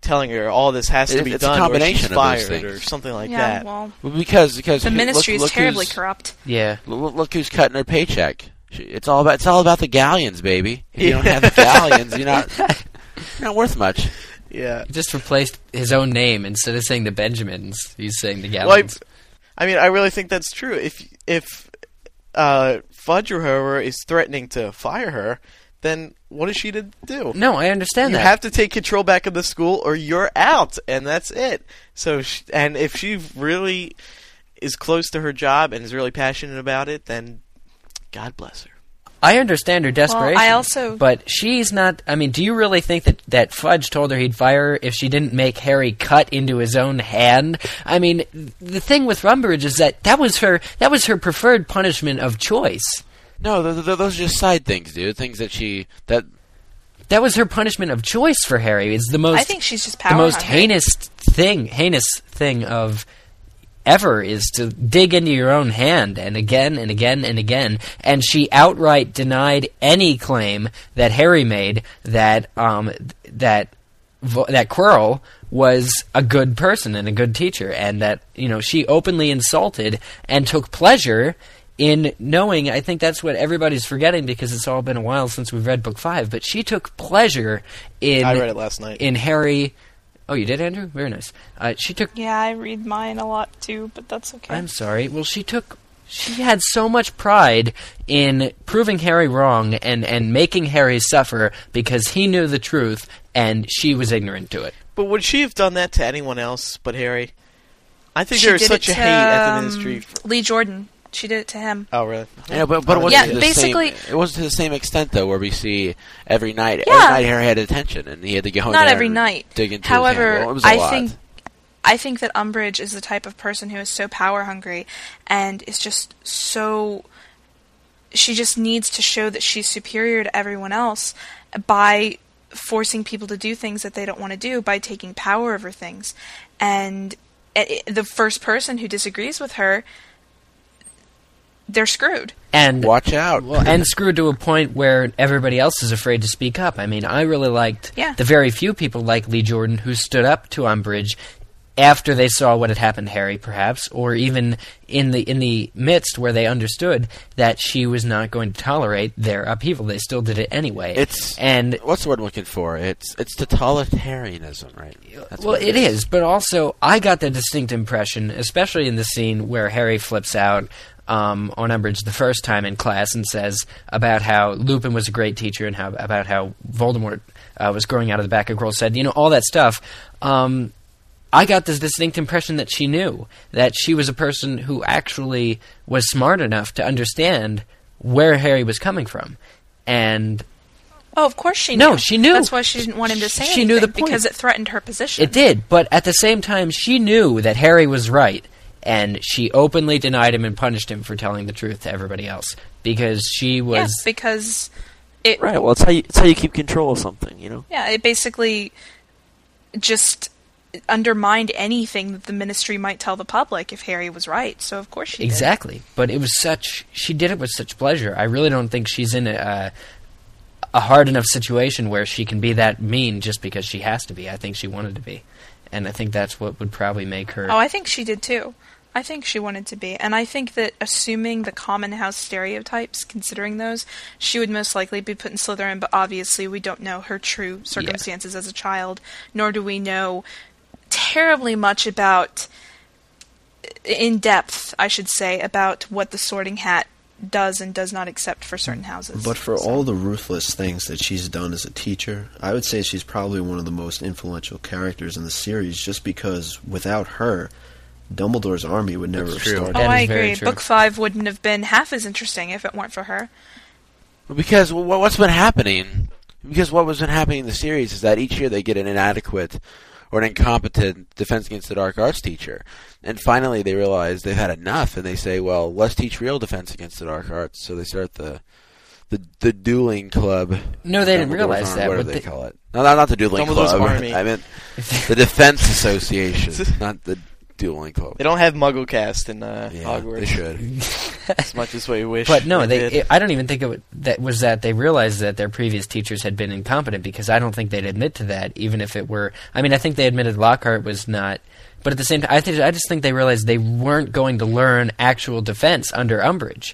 telling her all this has to It- be it's a done, or combination she's of those fired, things. or something like yeah, that. well, Well, Because because the ministry look is terribly corrupt. yeah, Look, look who's cutting her paycheck. She- It's all about it's all about the galleons, baby. If you don't have the galleons, you're not you're not worth much. yeah. he just replaced his own name instead of saying the Benjamins. He's saying the Well, I, I mean, I really think that's true. If if uh, Fudge or whoever is threatening to fire her, then what is she to do? no, I understand you that. have to take control back of the school, or you're out, and that's it. So, sh and if she really is close to her job and is really passionate about it, then God bless her. I understand her desperation. I also- but she's not. I mean, do you really think that that Fudge told her he'd fire her if she didn't make Harry cut into his own hand? I mean, the thing with Umbridge is that that was her. That was her preferred punishment of choice. No, th- th- those are just side things, dude. Things that she that That was her punishment of choice for Harry. Is the most. I think she's just power the most hungry. heinous thing, heinous thing of ever is to dig into your own hand and again and again and again. And she outright denied any claim that Harry made that um, that that Quirrell was a good person and a good teacher, and that you know she openly insulted and took pleasure in knowing. I think that's what everybody's forgetting because it's all been a while since we've read book five. But she took pleasure in I read it last night. in Harry. Oh, you did, Andrew? Very nice. Uh, she took Yeah, I read mine a lot too, but that's okay. I'm sorry. Well, she took. She had so much pride in proving Harry wrong and, and making Harry suffer because he knew the truth and she was ignorant to it. But would she have done that to anyone else but Harry? I think She there is did such it a to, hate at the um, ministry. For, Lee Jordan. She did it to him. oh, really? Yeah, but but it wasn't Yeah, to the basically- same, it wasn't to the same extent though, where we see every night. Yeah. Every night Harry had attention, and he had to go in Not there every and night. Dig into his However, handle. it was a I lot. think I think that Umbridge is the type of person who is so power hungry and is just so she just needs to show that she's superior to everyone else by forcing people to do things that they don't want to do by taking power over things. And i- i- the first person who disagrees with her they're screwed. And Watch out. well, and screwed to a point where everybody else is afraid to speak up. I mean, I really liked Yeah. the very few people like Lee Jordan who stood up to Umbridge after they saw what had happened to Harry, perhaps, or even in the in the midst where they understood that she was not going to tolerate their upheaval. They still did it anyway. It's and what's the word I'm looking for? It's it's totalitarianism, right? That's well, it is, but also I got the distinct impression, especially in the scene where Harry flips out um, on Umbridge the first time in class and says about how Lupin was a great teacher and how about how Voldemort uh, was growing out of the back of Quirrell's head. You know all that stuff. Um, I got this distinct impression that she knew that she was a person who actually was smart enough to understand where Harry was coming from, and Oh, of course she knew. No, she knew. That's why she didn't want him to say She knew the point. because it threatened her position. It did, but at the same time, she knew that Harry was right, and she openly denied him and punished him for telling the truth to everybody else because she Yeah, was. because it Right. Well, it's how you it's how you keep control of something. You know. yeah, it basically just undermined anything that the ministry might tell the public if Harry was right. So of course she did. Exactly, but it was such. She did it with such pleasure. I really don't think she's in a, a hard enough situation where she can be that mean just because she has to be. I think she wanted to be, and I think that's what would probably make her. Oh, I think she did too. I think she wanted to be. And I think that assuming the common house stereotypes, considering those, she would most likely be put in Slytherin, but obviously we don't know her true circumstances as a child, nor do we know terribly much about in depth, I should say, about what the sorting hat does and does not accept for certain houses. But for So- all the ruthless things that she's done as a teacher, I would say she's probably one of the most influential characters in the series just because without her, Dumbledore's army would never That's have true. started. Oh, I agree. Book five wouldn't have been half as interesting if it weren't for her. Because what's been happening? Because what was been happening in the series is that each year they get an inadequate or an incompetent Defense Against the Dark Arts teacher, and finally they realize they've had enough, and they say, "Well, let's teach real Defense Against the Dark Arts." So they start the the the dueling club. No, they didn't realize Army, that, Whatever but they they- call it. No, not, not the dueling Dumbledore's club. Army. I meant the Defense Association, not the dueling club. They don't have MuggleCast in uh, Yeah, Hogwarts they should. as much as we wish. But no, they. It, I don't even think it, wa- that was that they realized that their previous teachers had been incompetent because I don't think they'd admit to that, even if it were. I mean, I think they admitted Lockhart was not. But at the same time, I think I just think they realized they weren't going to learn actual defense under Umbridge,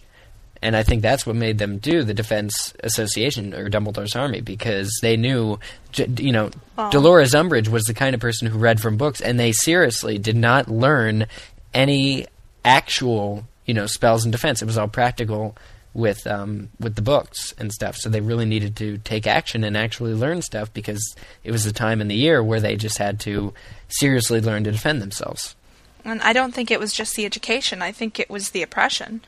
and I think that's what made them do the Defense Association or Dumbledore's Army because they knew, you know, Oh. Dolores Umbridge was the kind of person who read from books, and they seriously did not learn any actual, you know, spells and defense. It was all practical with um, with the books and stuff. So they really needed to take action and actually learn stuff because it was the time in the year where they just had to seriously learn to defend themselves. And I don't think it was just the education. I think it was the oppression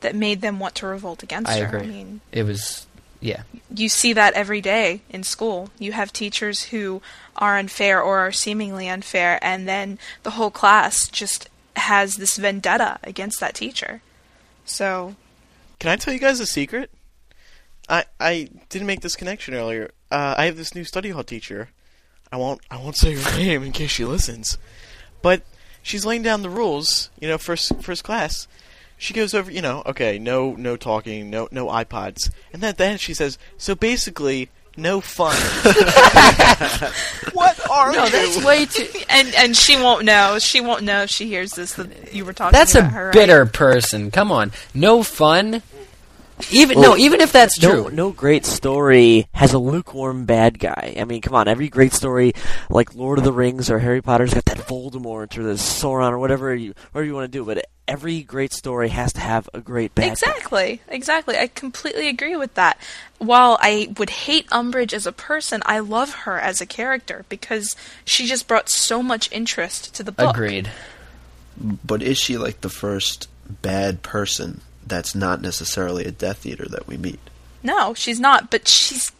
that made them want to revolt against I her. agree. I mean, It was, yeah, you see that every day in school. You have teachers who are unfair or are seemingly unfair, and then the whole class just has this vendetta against that teacher. So, Can I tell you guys a secret? I I didn't make this connection earlier. Uh, I have this new study hall teacher. I won't I won't say her name in case she listens, but she's laying down the rules. You know, first first class. She goes over. You know, okay, no no talking, no no iPods, and then at the end she says, so basically no fun. what are No, you? that's way too. And and she won't know. She won't know if she hears this that you were talking That's about a her. right? bitter person. Come on, no fun. Even no, even if that's No, true. no great story has a lukewarm bad guy. I mean, come on, every great story, like Lord of the Rings or Harry Potter's got that Voldemort or the Sauron or whatever you whatever you want to do. But every great story has to have a great bad guy. Exactly, exactly. I completely agree with that. While I would hate Umbridge as a person, I love her as a character because she just brought so much interest to the book. Agreed. But is she like the first bad person that's not necessarily a Death Eater that we meet? No, she's not, but she's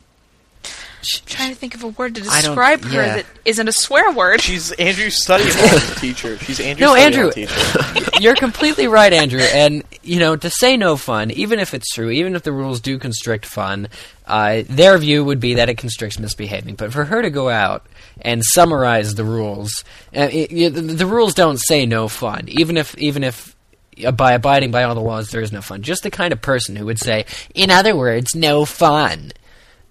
I'm trying to think of a word to describe her yeah. that isn't a swear word. She's Andrew's study hall teacher. She's Andrew's No, study Andrew. teacher. You're completely right, Andrew. And you know, to say no fun, even if it's true, even if the rules do constrict fun, uh, their view would be that it constricts misbehaving. But for her to go out and summarize the rules, uh, it, it- the, the rules don't say no fun. Even if, even if. Uh, By abiding by all the laws, there is no fun. Just the kind of person who would say, in other words, no fun,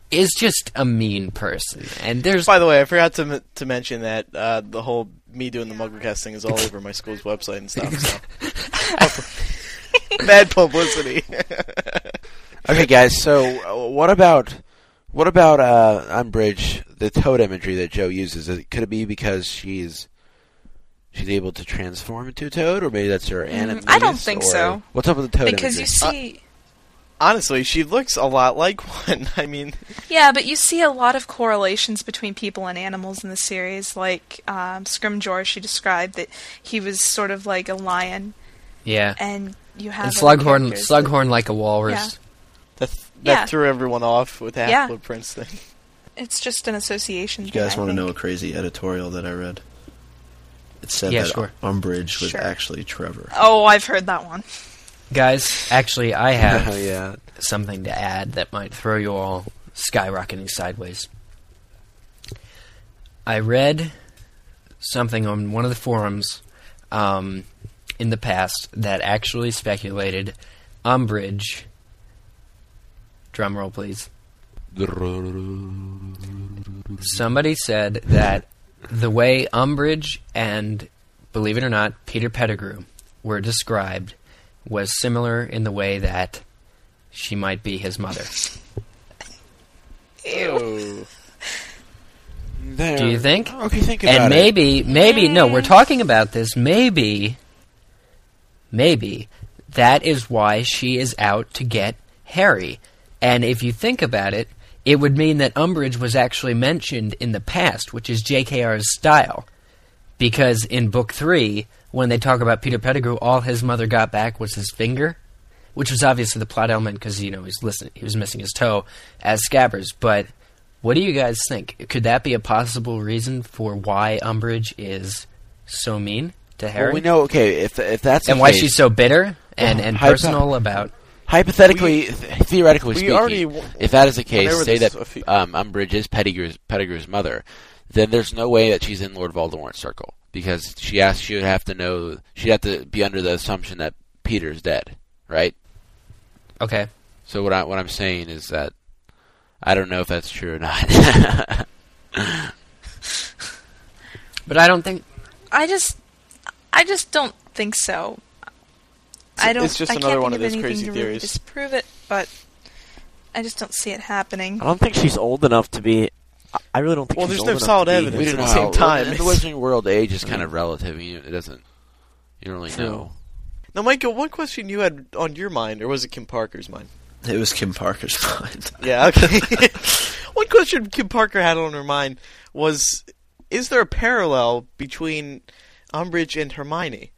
is just a mean person. And there's By the way, I forgot to m- to mention that uh, the whole me doing the MuggleCast thing is all over my school's website and stuff. So. Bad publicity. Okay, guys. So, uh, what about what about uh, Umbridge? The toad imagery that Jo uses. Could it be because she's she's able to transform into a toad, or maybe that's her Animagus? Mm, I don't think or- so. What's up with the toad because you imagery? see Honestly, she looks a lot like one. I mean, Yeah, but you see a lot of correlations between people and animals in the series. Like um, Scrimgeour, she described that he was sort of like a lion, yeah, and you have and other Slughorn, that- Slughorn like a walrus. Yeah. that that Yeah. threw everyone off with the Yeah. Half-Blood Prince thing. It's just an association. You thing, guys I want to know a crazy editorial that I read? It said Yeah, that sure. Umbridge was Sure. actually Trevor. Oh, I've heard that one. Guys, actually, I have Oh, yeah. something to add that might throw you all skyrocketing sideways. I read something on one of the forums um, in the past that actually speculated Umbridge. Drum roll, please. Somebody said that the way Umbridge and, believe it or not, Peter Pettigrew were described was similar in the way that she might be his mother. Ew. There. Do you think? Okay, think about it. and it. maybe, maybe no, we're talking about this. Maybe, maybe that is why she is out to get Harry. And if you think about it, it would mean that Umbridge was actually mentioned in the past, which is J.K.R.'s style. Because in book three, when they talk about Peter Pettigrew, all his mother got back was his finger, which was obviously the plot element because you know he's listen, he was missing his toe as Scabbers. But what do you guys think? Could that be a possible reason for why Umbridge is so mean to Harry? Well, we know. Okay, if if that's and why case, she's so bitter and, Well, and personal about. Hypothetically, th- theoretically speaking, already if that is the case, say that few- um, Umbridge is Pettigrew's, Pettigrew's mother, then there's no way that she's in Lord Voldemort's circle because she has she would have to know she'd have to be under the assumption that Peter's dead, right? Okay, So what I what I'm saying is that I don't know if that's true or not. but I don't think. I just, I just don't think so. I don't. it's just I another can't one think of those crazy to really theories. disprove it, but I just don't see it happening. I don't think she's old enough to be. I- I really don't think. Well, she's there's old no enough solid to be- evidence. we at don't know the same how time, in the it's- Wizarding World. Age is kind of relative. You, it doesn't. You don't really True. know. Now, Micah, one question you had on your mind, or was it Kim Parker's mind? It was Kim Parker's mind. Yeah, okay. One question Kim Parker had on her mind was: Is there a parallel between Umbridge and Hermione?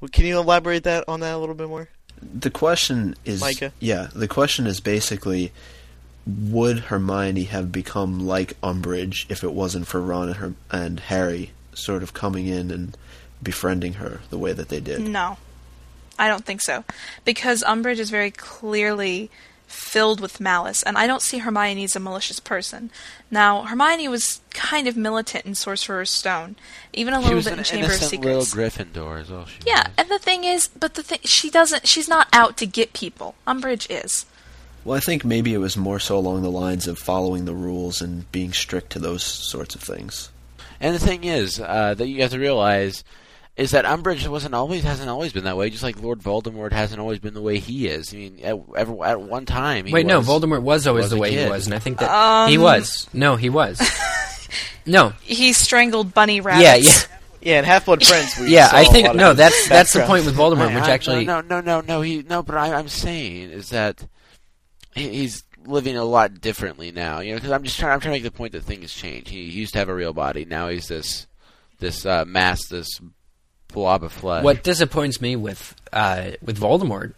Well, Can you elaborate that on that a little bit more? The question is, Micah? yeah, the question is basically, would Hermione have become like Umbridge if it wasn't for Ron and, her, and Harry sort of coming in and befriending her the way that they did? No, I don't think so, because Umbridge is very clearly filled with malice, and I don't see Hermione as a malicious person. Now, Hermione was kind of militant in Sorcerer's Stone, even a She little bit in Chamber of innocent little Secrets. Gryffindor, is all she Yeah, was. and the thing is, but the thing she doesn't. She's not out to get people. Umbridge is. Well, I think maybe it was more so along the lines of following the rules and being strict to those sorts of things. And the thing is uh, that you have to realize is that Umbridge wasn't always hasn't always been that way. Just like Lord Voldemort hasn't always been the way he is. I mean, at, at, at one time, he Wait, no, Voldemort was always was the a way he was, and I think that he Um, was. No, he was. no, He strangled bunny rabbits. yeah, yeah, Yeah, in Half Blood Prince, we yeah. saw I a think lot no. That's that's the point with Voldemort, I- which I- actually no, no, no, no. He no, but I, I'm saying is that he, he's living a lot differently now. You know, because I'm just trying. I'm trying to make the point that things change. He, he used to have a real body. Now he's this this uh, mass, this blob of flesh. What disappoints me with uh, with Voldemort,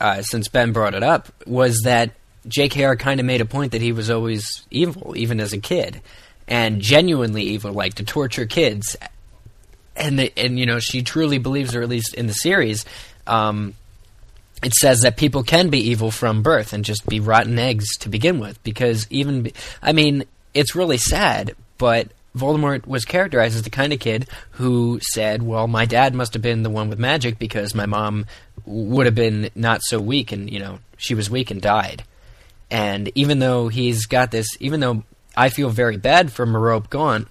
uh, since Ben brought it up, was that J.K.R. kind of made a point that he was always evil, even as a kid, and genuinely evil, like to torture kids. And the, and you know she truly believes, or at least in the series, um, it says that people can be evil from birth and just be rotten eggs to begin with. Because even, I mean, it's really sad, but Voldemort was characterized as the kind of kid who said, "Well, my dad must have been the one with magic because my mom would have been not so weak, and you know, she was weak and died." And even though he's got this, even though I feel very bad for Merope Gaunt,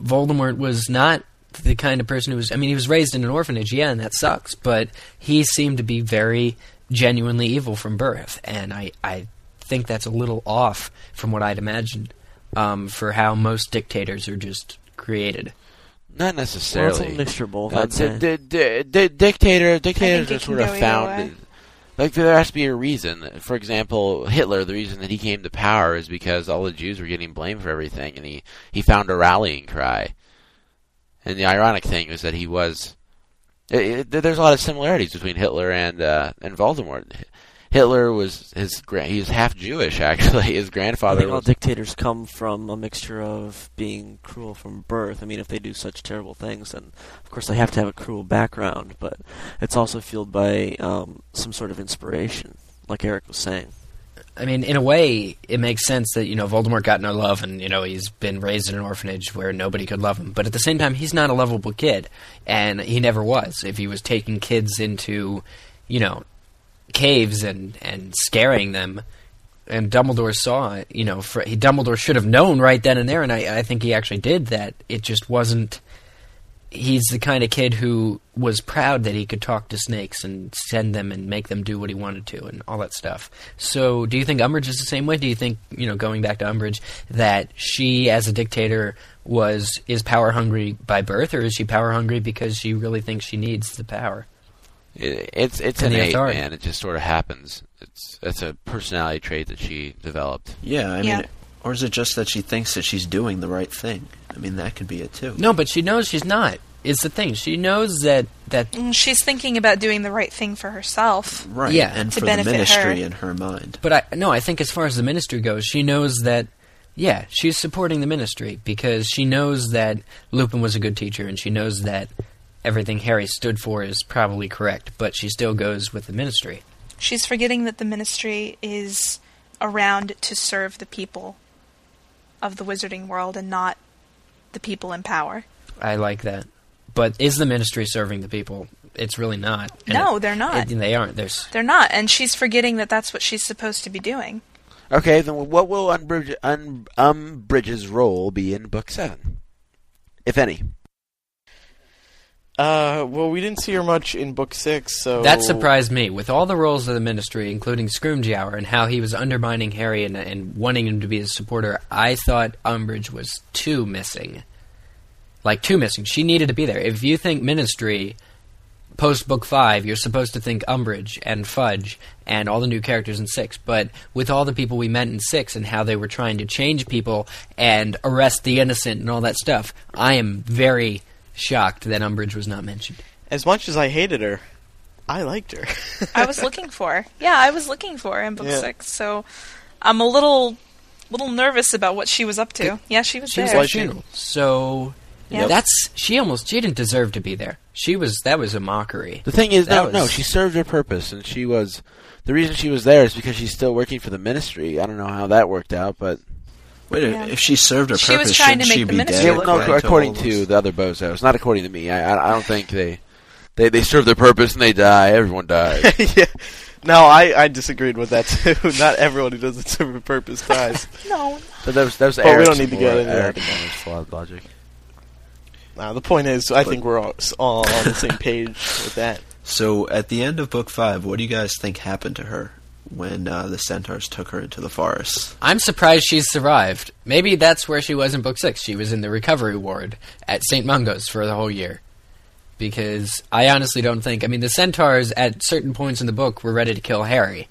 Voldemort was not the kind of person who was. I mean, he was raised in an orphanage, yeah, and that sucks. But he seemed to be very genuinely evil from birth, and I, I think that's a little off from what I'd imagined um, for how most dictators are just created. Not Well, it's necessarily. a mixture. Uh, I'd say. di- di- di- dictator, dictators it are sort of founded. Like there has to be a reason. For example, Hitler. The reason that he came to power is because all the Jews were getting blamed for everything, and he he found a rallying cry. And the ironic thing is that he was. It, it, there's a lot of similarities between Hitler and uh, and Voldemort. Hitler was his gra- he was half Jewish actually. His grandfather. I grandfather think all was dictators come from a mixture of being cruel from birth. I mean, if they do such terrible things, then of course they have to have a cruel background. But it's also fueled by um, some sort of inspiration, like Eric was saying. I mean, in a way, it makes sense that you know Voldemort got no love, and you know he's been raised in an orphanage where nobody could love him. But at the same time, he's not a lovable kid, and he never was. If he was taking kids into, you know, caves and and scaring them, and Dumbledore saw it, you know, for, he, Dumbledore should have known right then and there, and I, I think he actually did that. It just wasn't. He's the kind of kid who was proud that he could talk to snakes and send them and make them do what he wanted to and all that stuff. So, do you think Umbridge is the same way? Do you think, you know, going back to Umbridge, that she, as a dictator, was is power hungry by birth, or is she power hungry because she really thinks she needs the power? It, it's it's And the innate, authority. man. It just sort of happens. It's it's a personality trait that she developed. Yeah, I Yeah. mean, or is it just that she thinks that she's doing the right thing? I mean, that could be it too. No, but she knows she's not. It's the thing. She knows that that Mm, She's thinking about doing the right thing for herself. Right, Yeah. and To for the ministry her. in her mind. But I no, I think as far as the ministry goes, she knows that. Yeah, she's supporting the ministry because she knows that Lupin was a good teacher, and she knows that everything Harry stood for is probably correct. But she still goes with the ministry. She's forgetting that the ministry is around to serve the people of the wizarding world and not the people in power. I like that. But is the ministry serving the people? It's really not. And No, it- they're not. it- they aren't. There's They're not, and she's forgetting that that's what she's supposed to be doing. Okay, then what will Umbridge, Un, Umbridge's role be in Book Seven, if any? Uh, well, we didn't see her much in book six, so That surprised me. With all the roles of the ministry, including Scrimgeour, and how he was undermining Harry and, and wanting him to be his supporter, I thought Umbridge was too missing. Like, too missing. She needed to be there. If you think ministry, post book five, you're supposed to think Umbridge and Fudge and all the new characters in six. But with all the people we met in six and how they were trying to change people and arrest the innocent and all that stuff, I am very shocked that Umbridge was not mentioned. As much as I hated her, I liked her. I was looking for. her. Yeah, I was looking for her in book Yeah. six, so I'm a little little nervous about what she was up to. Yeah, she was She was there. at the funeral, so Yeah. that's she almost she didn't deserve to be there. She was that was a mockery. The thing is, That no, no, she served her purpose, and she was. The reason she was there is because she's still working for the ministry. I don't know how that worked out, but Wait, Yeah. if she served her She was purpose, trying to shouldn't make she the be ministry dead? yeah, well, no, according, according to, all to those- the other bozos, not according to me. I, I, I don't think they, they, they serve their purpose and they die. Everyone dies. yeah. No, I, I disagreed with that too. Not everyone who doesn't serve a purpose dies. No. But that was that was But we don't need to get more- into that. Eric and flawed logic. Nah, the point is, I think we're all, all on the same page with that. So at the end of book five, what do you guys think happened to her when uh, the centaurs took her into the forest? I'm surprised she's survived. Maybe that's where she was in book six. She was in the recovery ward at St. Mungo's for the whole year. Because I honestly don't think. I mean, the centaurs at certain points in the book were ready to kill Harry.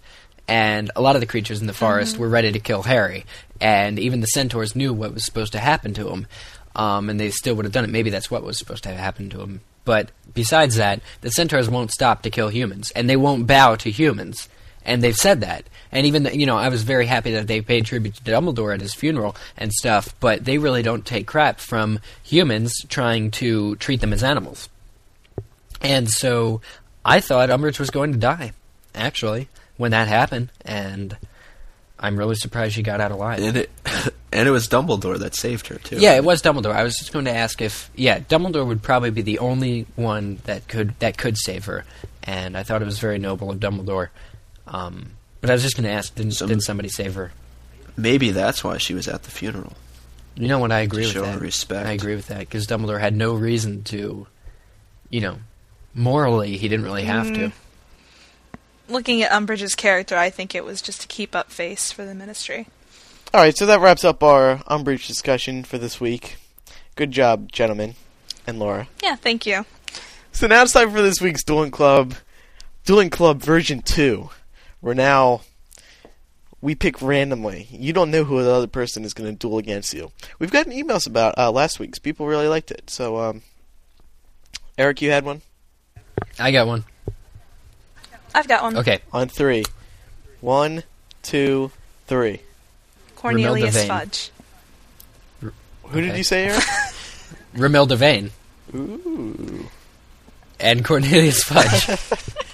And a lot of the creatures in the forest were ready to kill Harry. And even the centaurs knew what was supposed to happen to him. Um, and they still would have done it. Maybe that's what was supposed to have happened to him. But besides that, the centaurs won't stop to kill humans. And they won't bow to humans and they've said that. And even the, you know, I was very happy that they paid tribute to Dumbledore at his funeral and stuff. But they really don't take crap from humans trying to treat them as animals. And so I thought Umbridge was going to die, actually, when that happened, and I'm really surprised she got out alive. And it and it was Dumbledore that saved her too. Yeah, it was Dumbledore. I was just going to ask if yeah, Dumbledore would probably be the only one that could that could save her, and I thought it was very noble of Dumbledore. Um, but I was just going to ask, didn't, Some- didn't somebody save her? Maybe that's why she was at the funeral. You know what? I agree To with show that. respect. I agree with that because Dumbledore had no reason to, you know, morally he didn't really have to. Looking at Umbridge's character, I think it was just to keep up face for the Ministry. All right, so that wraps up our Umbridge discussion for this week. Good job, gentlemen and Laura. Yeah, thank you. So now it's time for this week's Dueling Club, Dueling Club version two. We're now we pick randomly. You don't know who the other person is going to duel against you. We've gotten emails about uh, last week's. People really liked it. So, um, Eric, you had one I got one. I've got one. Okay, on three. One, two, three. Cornelius Vane. Fudge. Who did Okay. you say, Eric? Romilda Devane. Ooh. and Cornelius Fudge.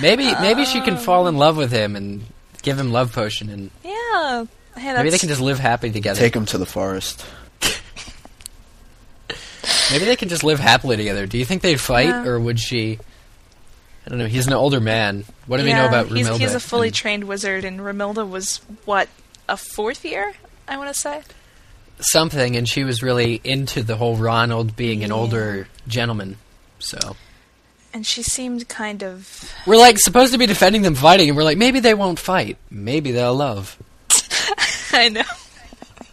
maybe maybe she can fall in um. love with him and give him love potion, and Yeah. Hey, that's, maybe they can just live happy together. Take him to the forest. Maybe they can just live happily together. Do you think they'd fight, Yeah. or would she? I don't know. He's an older man. What do we know Yeah, about he's, Romilda? he's a fully And trained wizard, and Romilda was, what, a fourth year, I want to say? something, and she was really into the whole Ronald being an older gentleman. So And she seemed kind of. we're like supposed to be defending them fighting, and we're like, maybe they won't fight. Maybe they'll love. I know.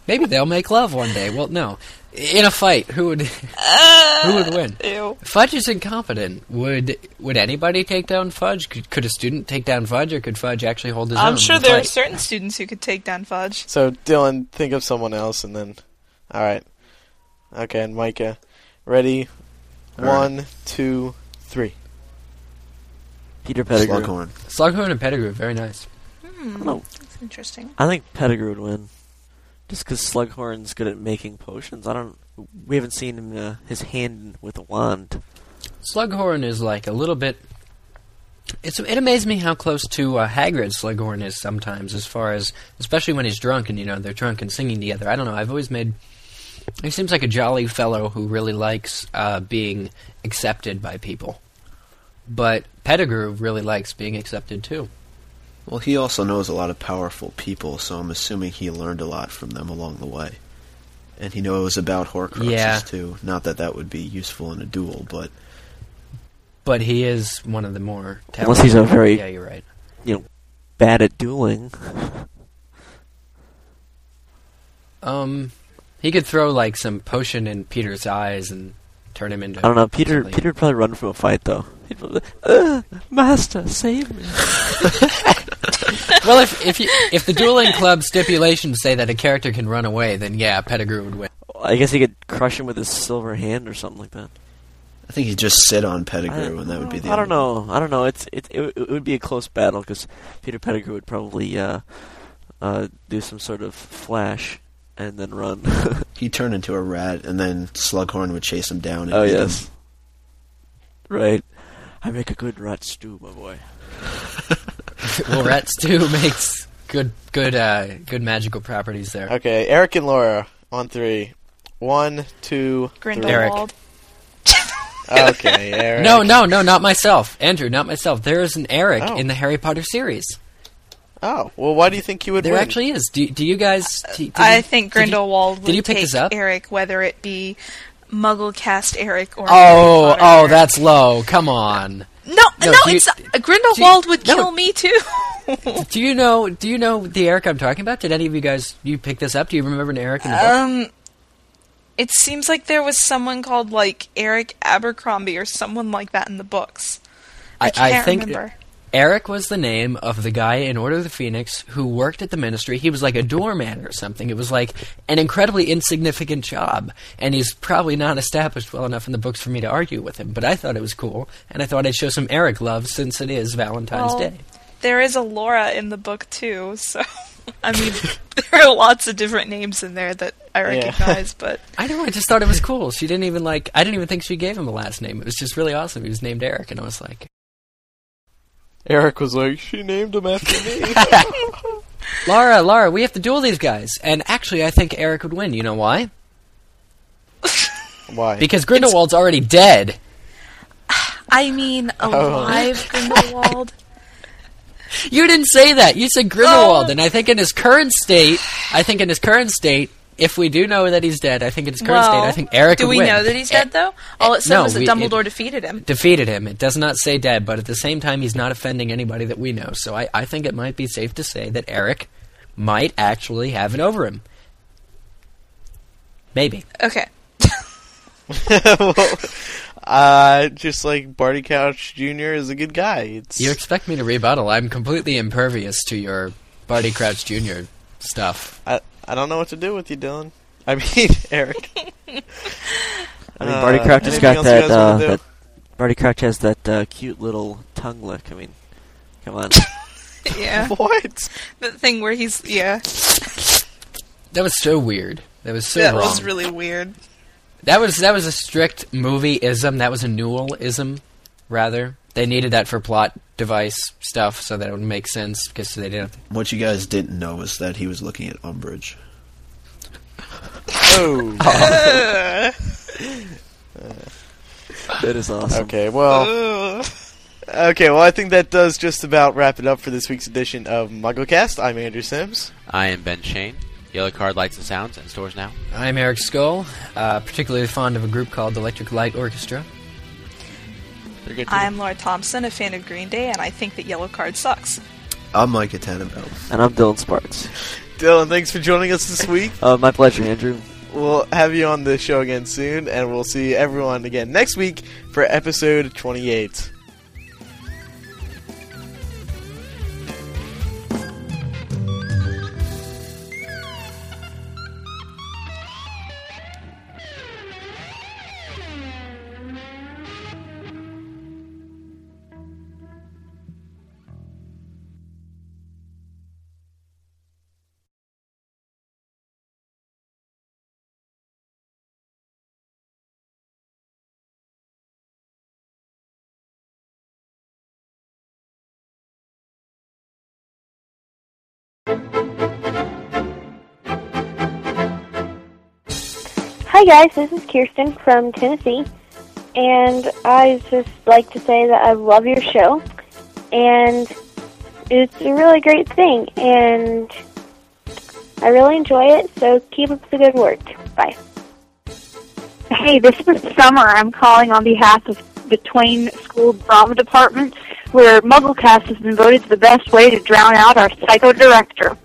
Maybe they'll make love one day. Well, no. In a fight, who would who would win? Uh, ew. Fudge is incompetent. Would would anybody take down Fudge? Could, could a student take down Fudge, or could Fudge actually hold his own? I'm sure in a there are certain students who could take down Fudge. So, Dylan, think of someone else, and then. All right. Okay, and Micah, ready? All right. One, two, three. Peter Pettigrew. Slughorn. Slughorn and Pettigrew, very nice. Hmm. No. That's interesting. I think Pettigrew would win. Just because Slughorn's good at making potions. I don't. We haven't seen him uh, his hand with a wand. Slughorn is like a little bit. It's it amazes me how close to uh, Hagrid Slughorn is sometimes, as far as especially when he's drunk and you know they're drunk and singing together. I don't know. I've always made. He seems like a jolly fellow who really likes uh, being accepted by people. But Pettigrew really likes being accepted too. Well, he also knows a lot of powerful people, so I'm assuming he learned a lot from them along the way. And he knows about Horcruxes Yeah. too. Not that that would be useful in a duel, but But he is one of the more. Unless he's a very- Yeah, you're right. You know, bad at dueling. Um, he could throw like some potion in Peter's eyes and turn him into. I don't know. Peter. something. Peter would probably run from a fight though. He'd probably, uh, Master, save me. Well, if if you, if the dueling club stipulations say that a character can run away, then yeah, Pettigrew would win. I guess he could crush him with his silver hand or something like that. I think he'd just sit on I, Pettigrew, and that would be the. I don't end of it. know. I don't know. It's it. It, it would be a close battle because Peter Pettigrew would probably uh, uh, do some sort of flash and then run. he turned into a rat, and then Slughorn would chase him down. And oh eat him. yes. Right. I make a good rat stew, my boy. well, rat stew makes good good uh, good magical properties there. Okay, Eric and Laura on three. One, two, three. Grindelwald. Okay, Eric. No, no, no, not myself, Andrew, not myself. There is an Eric Oh. in the Harry Potter series. Oh, well, why do you think you would There win? actually is. Do, do you guys? Do, did I you- think did you- Grindelwald would did you pick take this up? Eric, whether it be Mugglecast Eric or Oh, oh, that's low. Come on. no, no, No, do you- it's not, Grindelwald would no. kill me too. Do you know? Do you know the Eric I'm talking about? Did any of you guys you pick this up? Do you remember an Eric in the book? um, it seems like there was someone called like Eric Abercrombie or someone like that in the books. I, can't think remember. Eric was the name of the guy in Order of the Phoenix who worked at the ministry. He was like a doorman or something. It was like an incredibly insignificant job, and he's probably not established well enough in the books for me to argue with him. But I thought it was cool, and I thought I'd show some Eric love since it is Valentine's Well, Day. There is a Laura in the book too, so I mean there are lots of different names in there that I recognize, but I know. I just thought it was cool. She didn't even like. I didn't even think she gave him a last name. It was just really awesome. He was named Eric, and I was like, Eric was like, she named him after me. Laura, Laura, we have to duel these guys. And actually, I think Eric would win. You know why? Why? Because Grindelwald's already dead. I mean oh. alive Grindelwald. You didn't say that. You said Grindelwald, Oh. and I think in his current state, I think in his current state, if we do know that he's dead, I think in his current well, state, I think Eric Do would we win. know that he's dead though? All it said no, was that we- Dumbledore it- defeated him. Defeated him. It does not say dead, but at the same time, he's not offending anybody that we know. So I, I think it might be safe to say that Eric might actually have it over him. Maybe. Okay. well, uh, just like Barty Crouch Jr. is a good guy. It's You expect me to rebuttal? I'm completely impervious to your Barty Crouch Jr. stuff. I I don't know what to do with you, Dylan. I mean, Eric. I mean, Uh, Barty Crouch has got that. Uh, that Barty Crouch has that uh, cute little tongue lick. I mean, come on. Yeah. what? the thing where he's yeah. That was so weird. That was so that wrong. was really weird. That was that was a strict movie ism. That was a Newell ism, rather. They needed that for plot device stuff, so that it would make sense because they didn't. What you guys didn't know was that he was looking at Umbridge. Oh. that is awesome. okay. Well. Okay. Well, I think that does just about wrap it up for this week's edition of MuggleCast. I'm Andrew Sims. I am Ben Schoen. Yellow Card Lights and Sounds in stores now. I'm Eric Scull, uh, particularly fond of a group called Electric Light Orchestra. They're good too. I'm Laura Thompson, a fan of Green Day, and I think that Yellowcard sucks. I'm Micah Tannenbaum. And I'm Dylan Sparks. Dylan, thanks for joining us this week. Uh, my pleasure, Andrew. We'll have you on the show again soon, and we'll see everyone again next week for episode 28. Hi guys, this is Kirsten from Tennessee, and I just like to say that I love your show, and it's a really great thing, and I really enjoy it. So keep up the good work. Bye. Hey, this is Summer. I'm calling on behalf of the Twain School Drama Department, where MuggleCast has been voted the best way to drown out our psycho director.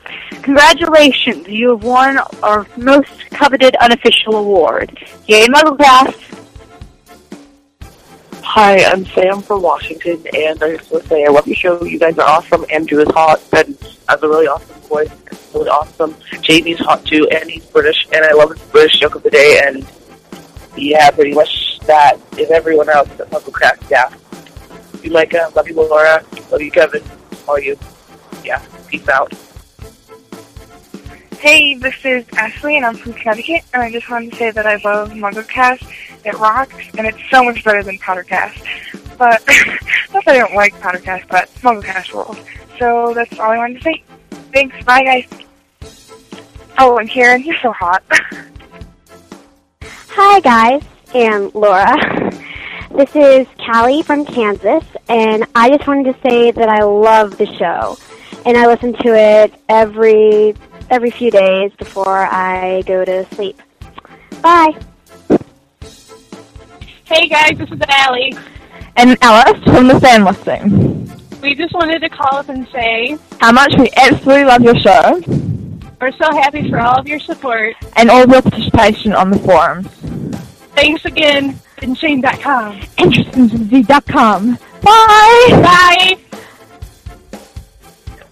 Congratulations, you have won our most coveted unofficial award. Yay, MuggleCast! Hi, I'm Sam from Washington, and I just want to say I love your show. You guys are awesome. Andrew is hot. Ben has a really awesome voice. It's really awesome. Jamie's hot too, and he's British, and I love his British joke of the day. And yeah, pretty much that is everyone else at MuggleCast. Yeah. Love you, Micah. Uh, love you, Laura. Love you, Kevin. All you. Yeah. Peace out. Hey, this is Ashley, and I'm from Connecticut, and I just wanted to say that I love MuggleCast. It rocks, and it's so much better than PotterCast. But, not that I don't like PotterCast, but MuggleCast rules. So that's all I wanted to say. Thanks, bye guys. Oh, and Karen, you're so hot. Hi guys, and Laura. This is Callie from Kansas, and I just wanted to say that I love the show, and I listen to it every every few days before I go to sleep. Bye. Hey guys, this is Allie. And Alice from the Sand Listing. We just wanted to call up and say How much we absolutely love your show we're so happy for all of your support. and all your participation on the forums. Thanks again, BenShane.com. InterestingZ.com. Bye! Bye!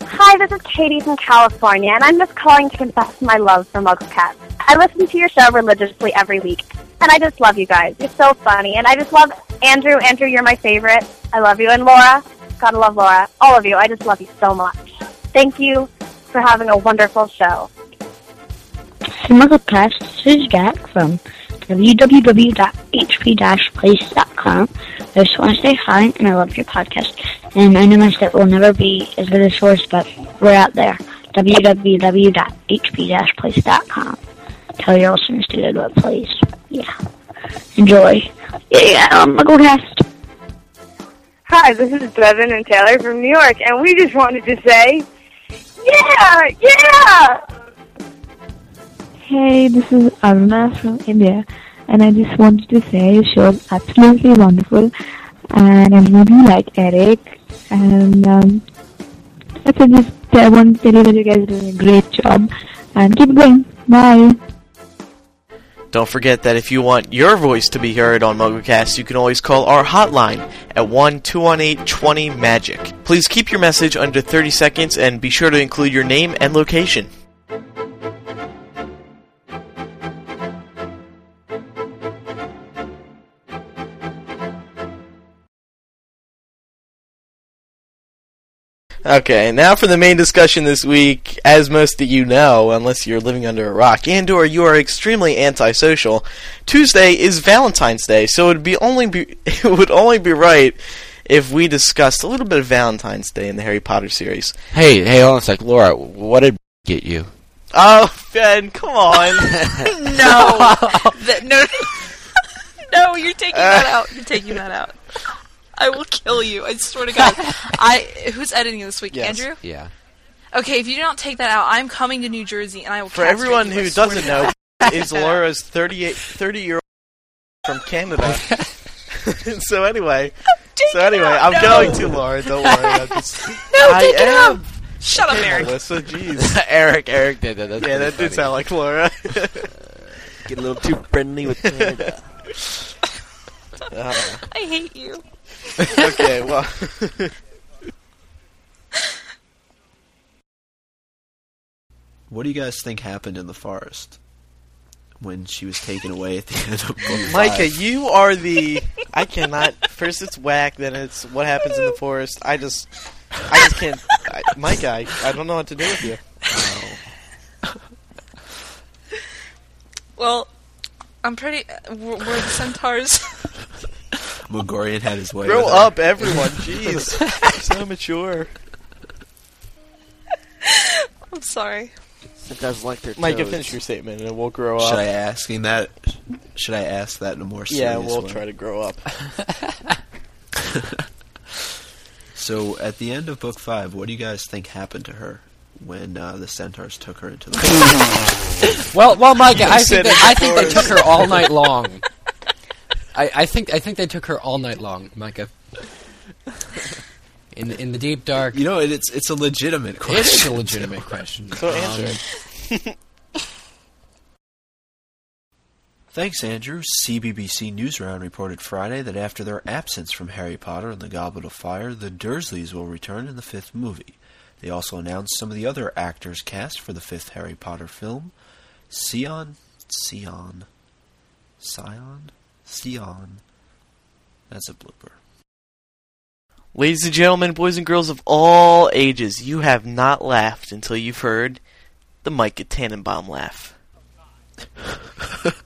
Hi, this is Katie from California, and I'm just calling to confess my love for MuggleCast. I listen to your show religiously every week, and I just love you guys. You're so funny, and I just love Andrew. Andrew, you're my favorite. I love you, and Laura. Gotta love Laura. All of you. I just love you so much. Thank you for having a wonderful show. MuggleCast, this is Jack from www.hp-place.com. I just want to say hi, and I love your podcast. And I know my step will never be as good as yours, but we're out there. www.hp-place.com. Tell your listeners to go to it, please. Yeah. Enjoy. Yeah, I'm a um, MuggleCast. Hi, this is Bevan and Taylor from New York, and we just wanted to say, yeah, yeah! Hey, this is Aruna from India, and I just wanted to say your show is absolutely wonderful, and I really like Eric, and um, I just I want to tell you that you guys are doing a great job, and keep going. Bye. Don't forget that if you want your voice to be heard on MuggleCast, you can always call our hotline at 1 218 20 Magic. Please keep your message under 30 seconds and be sure to include your name and location. Okay, now for the main discussion this week. As most of you know, unless you're living under a rock, and or you are extremely antisocial, Tuesday is Valentine's Day, so it would be only be it would only be right if we discussed a little bit of Valentine's Day in the Harry Potter series. Hey, hey, hold on a sec, Laura. What did get you? Oh, Ben, come on! no, That- no, no, you're taking that out. You're taking that out. I will kill you. I swear to God. I who's editing this week? Yes. Andrew. Yeah. Okay, if you don't take that out, I'm coming to New Jersey and I will. For everyone you, who doesn't know, is Laura's 38, 30 year old from Canada. so anyway, so anyway, I'm no. going to Laura. Don't worry. I'm just, No, I take it am. out. Shut up, Okay, Eric. Melissa, jeez. Eric, Eric did that. That's yeah, pretty that did sound like Laura. Get a little too friendly with Canada. Uh, I hate you. Okay, well. What do you guys think happened in the forest when she was taken away at the end of book Micah, five? you are the. I cannot. First it's whack, then it's what happens in the forest. I just. I just can't. I, Micah, I, I don't know what to do with you. Well, I'm pretty. Uh, we're, we're the centaurs. Magorian had his way. Grow with her. up, everyone. Jeez. so mature. I'm sorry. It does like their Micah, toes. finish your statement and we'll grow up. Should I asking that? Should I ask that in a more serious yeah, we'll way? try to grow up. So, at the end of book five, what do you guys think happened to her when uh, the centaurs took her into the? Well, well, Mike, I think, they, I think they took her all night long. I, I think I think they took her all night long, Micah. In in the deep dark. you know, it, it's it's a legitimate question. It is a legitimate question. So Um, answer it. Thanks, Andrew. CBBC Newsround reported Friday that after their absence from Harry Potter and the Goblet of Fire, the Dursleys will return in the fifth movie. They also announced some of the other actors cast for the fifth Harry Potter film. Sion, Sion, Sion, Sion. That's a blooper. Ladies and gentlemen, boys and girls of all ages, you have not laughed until you've heard the Micah Tannenbaum laugh.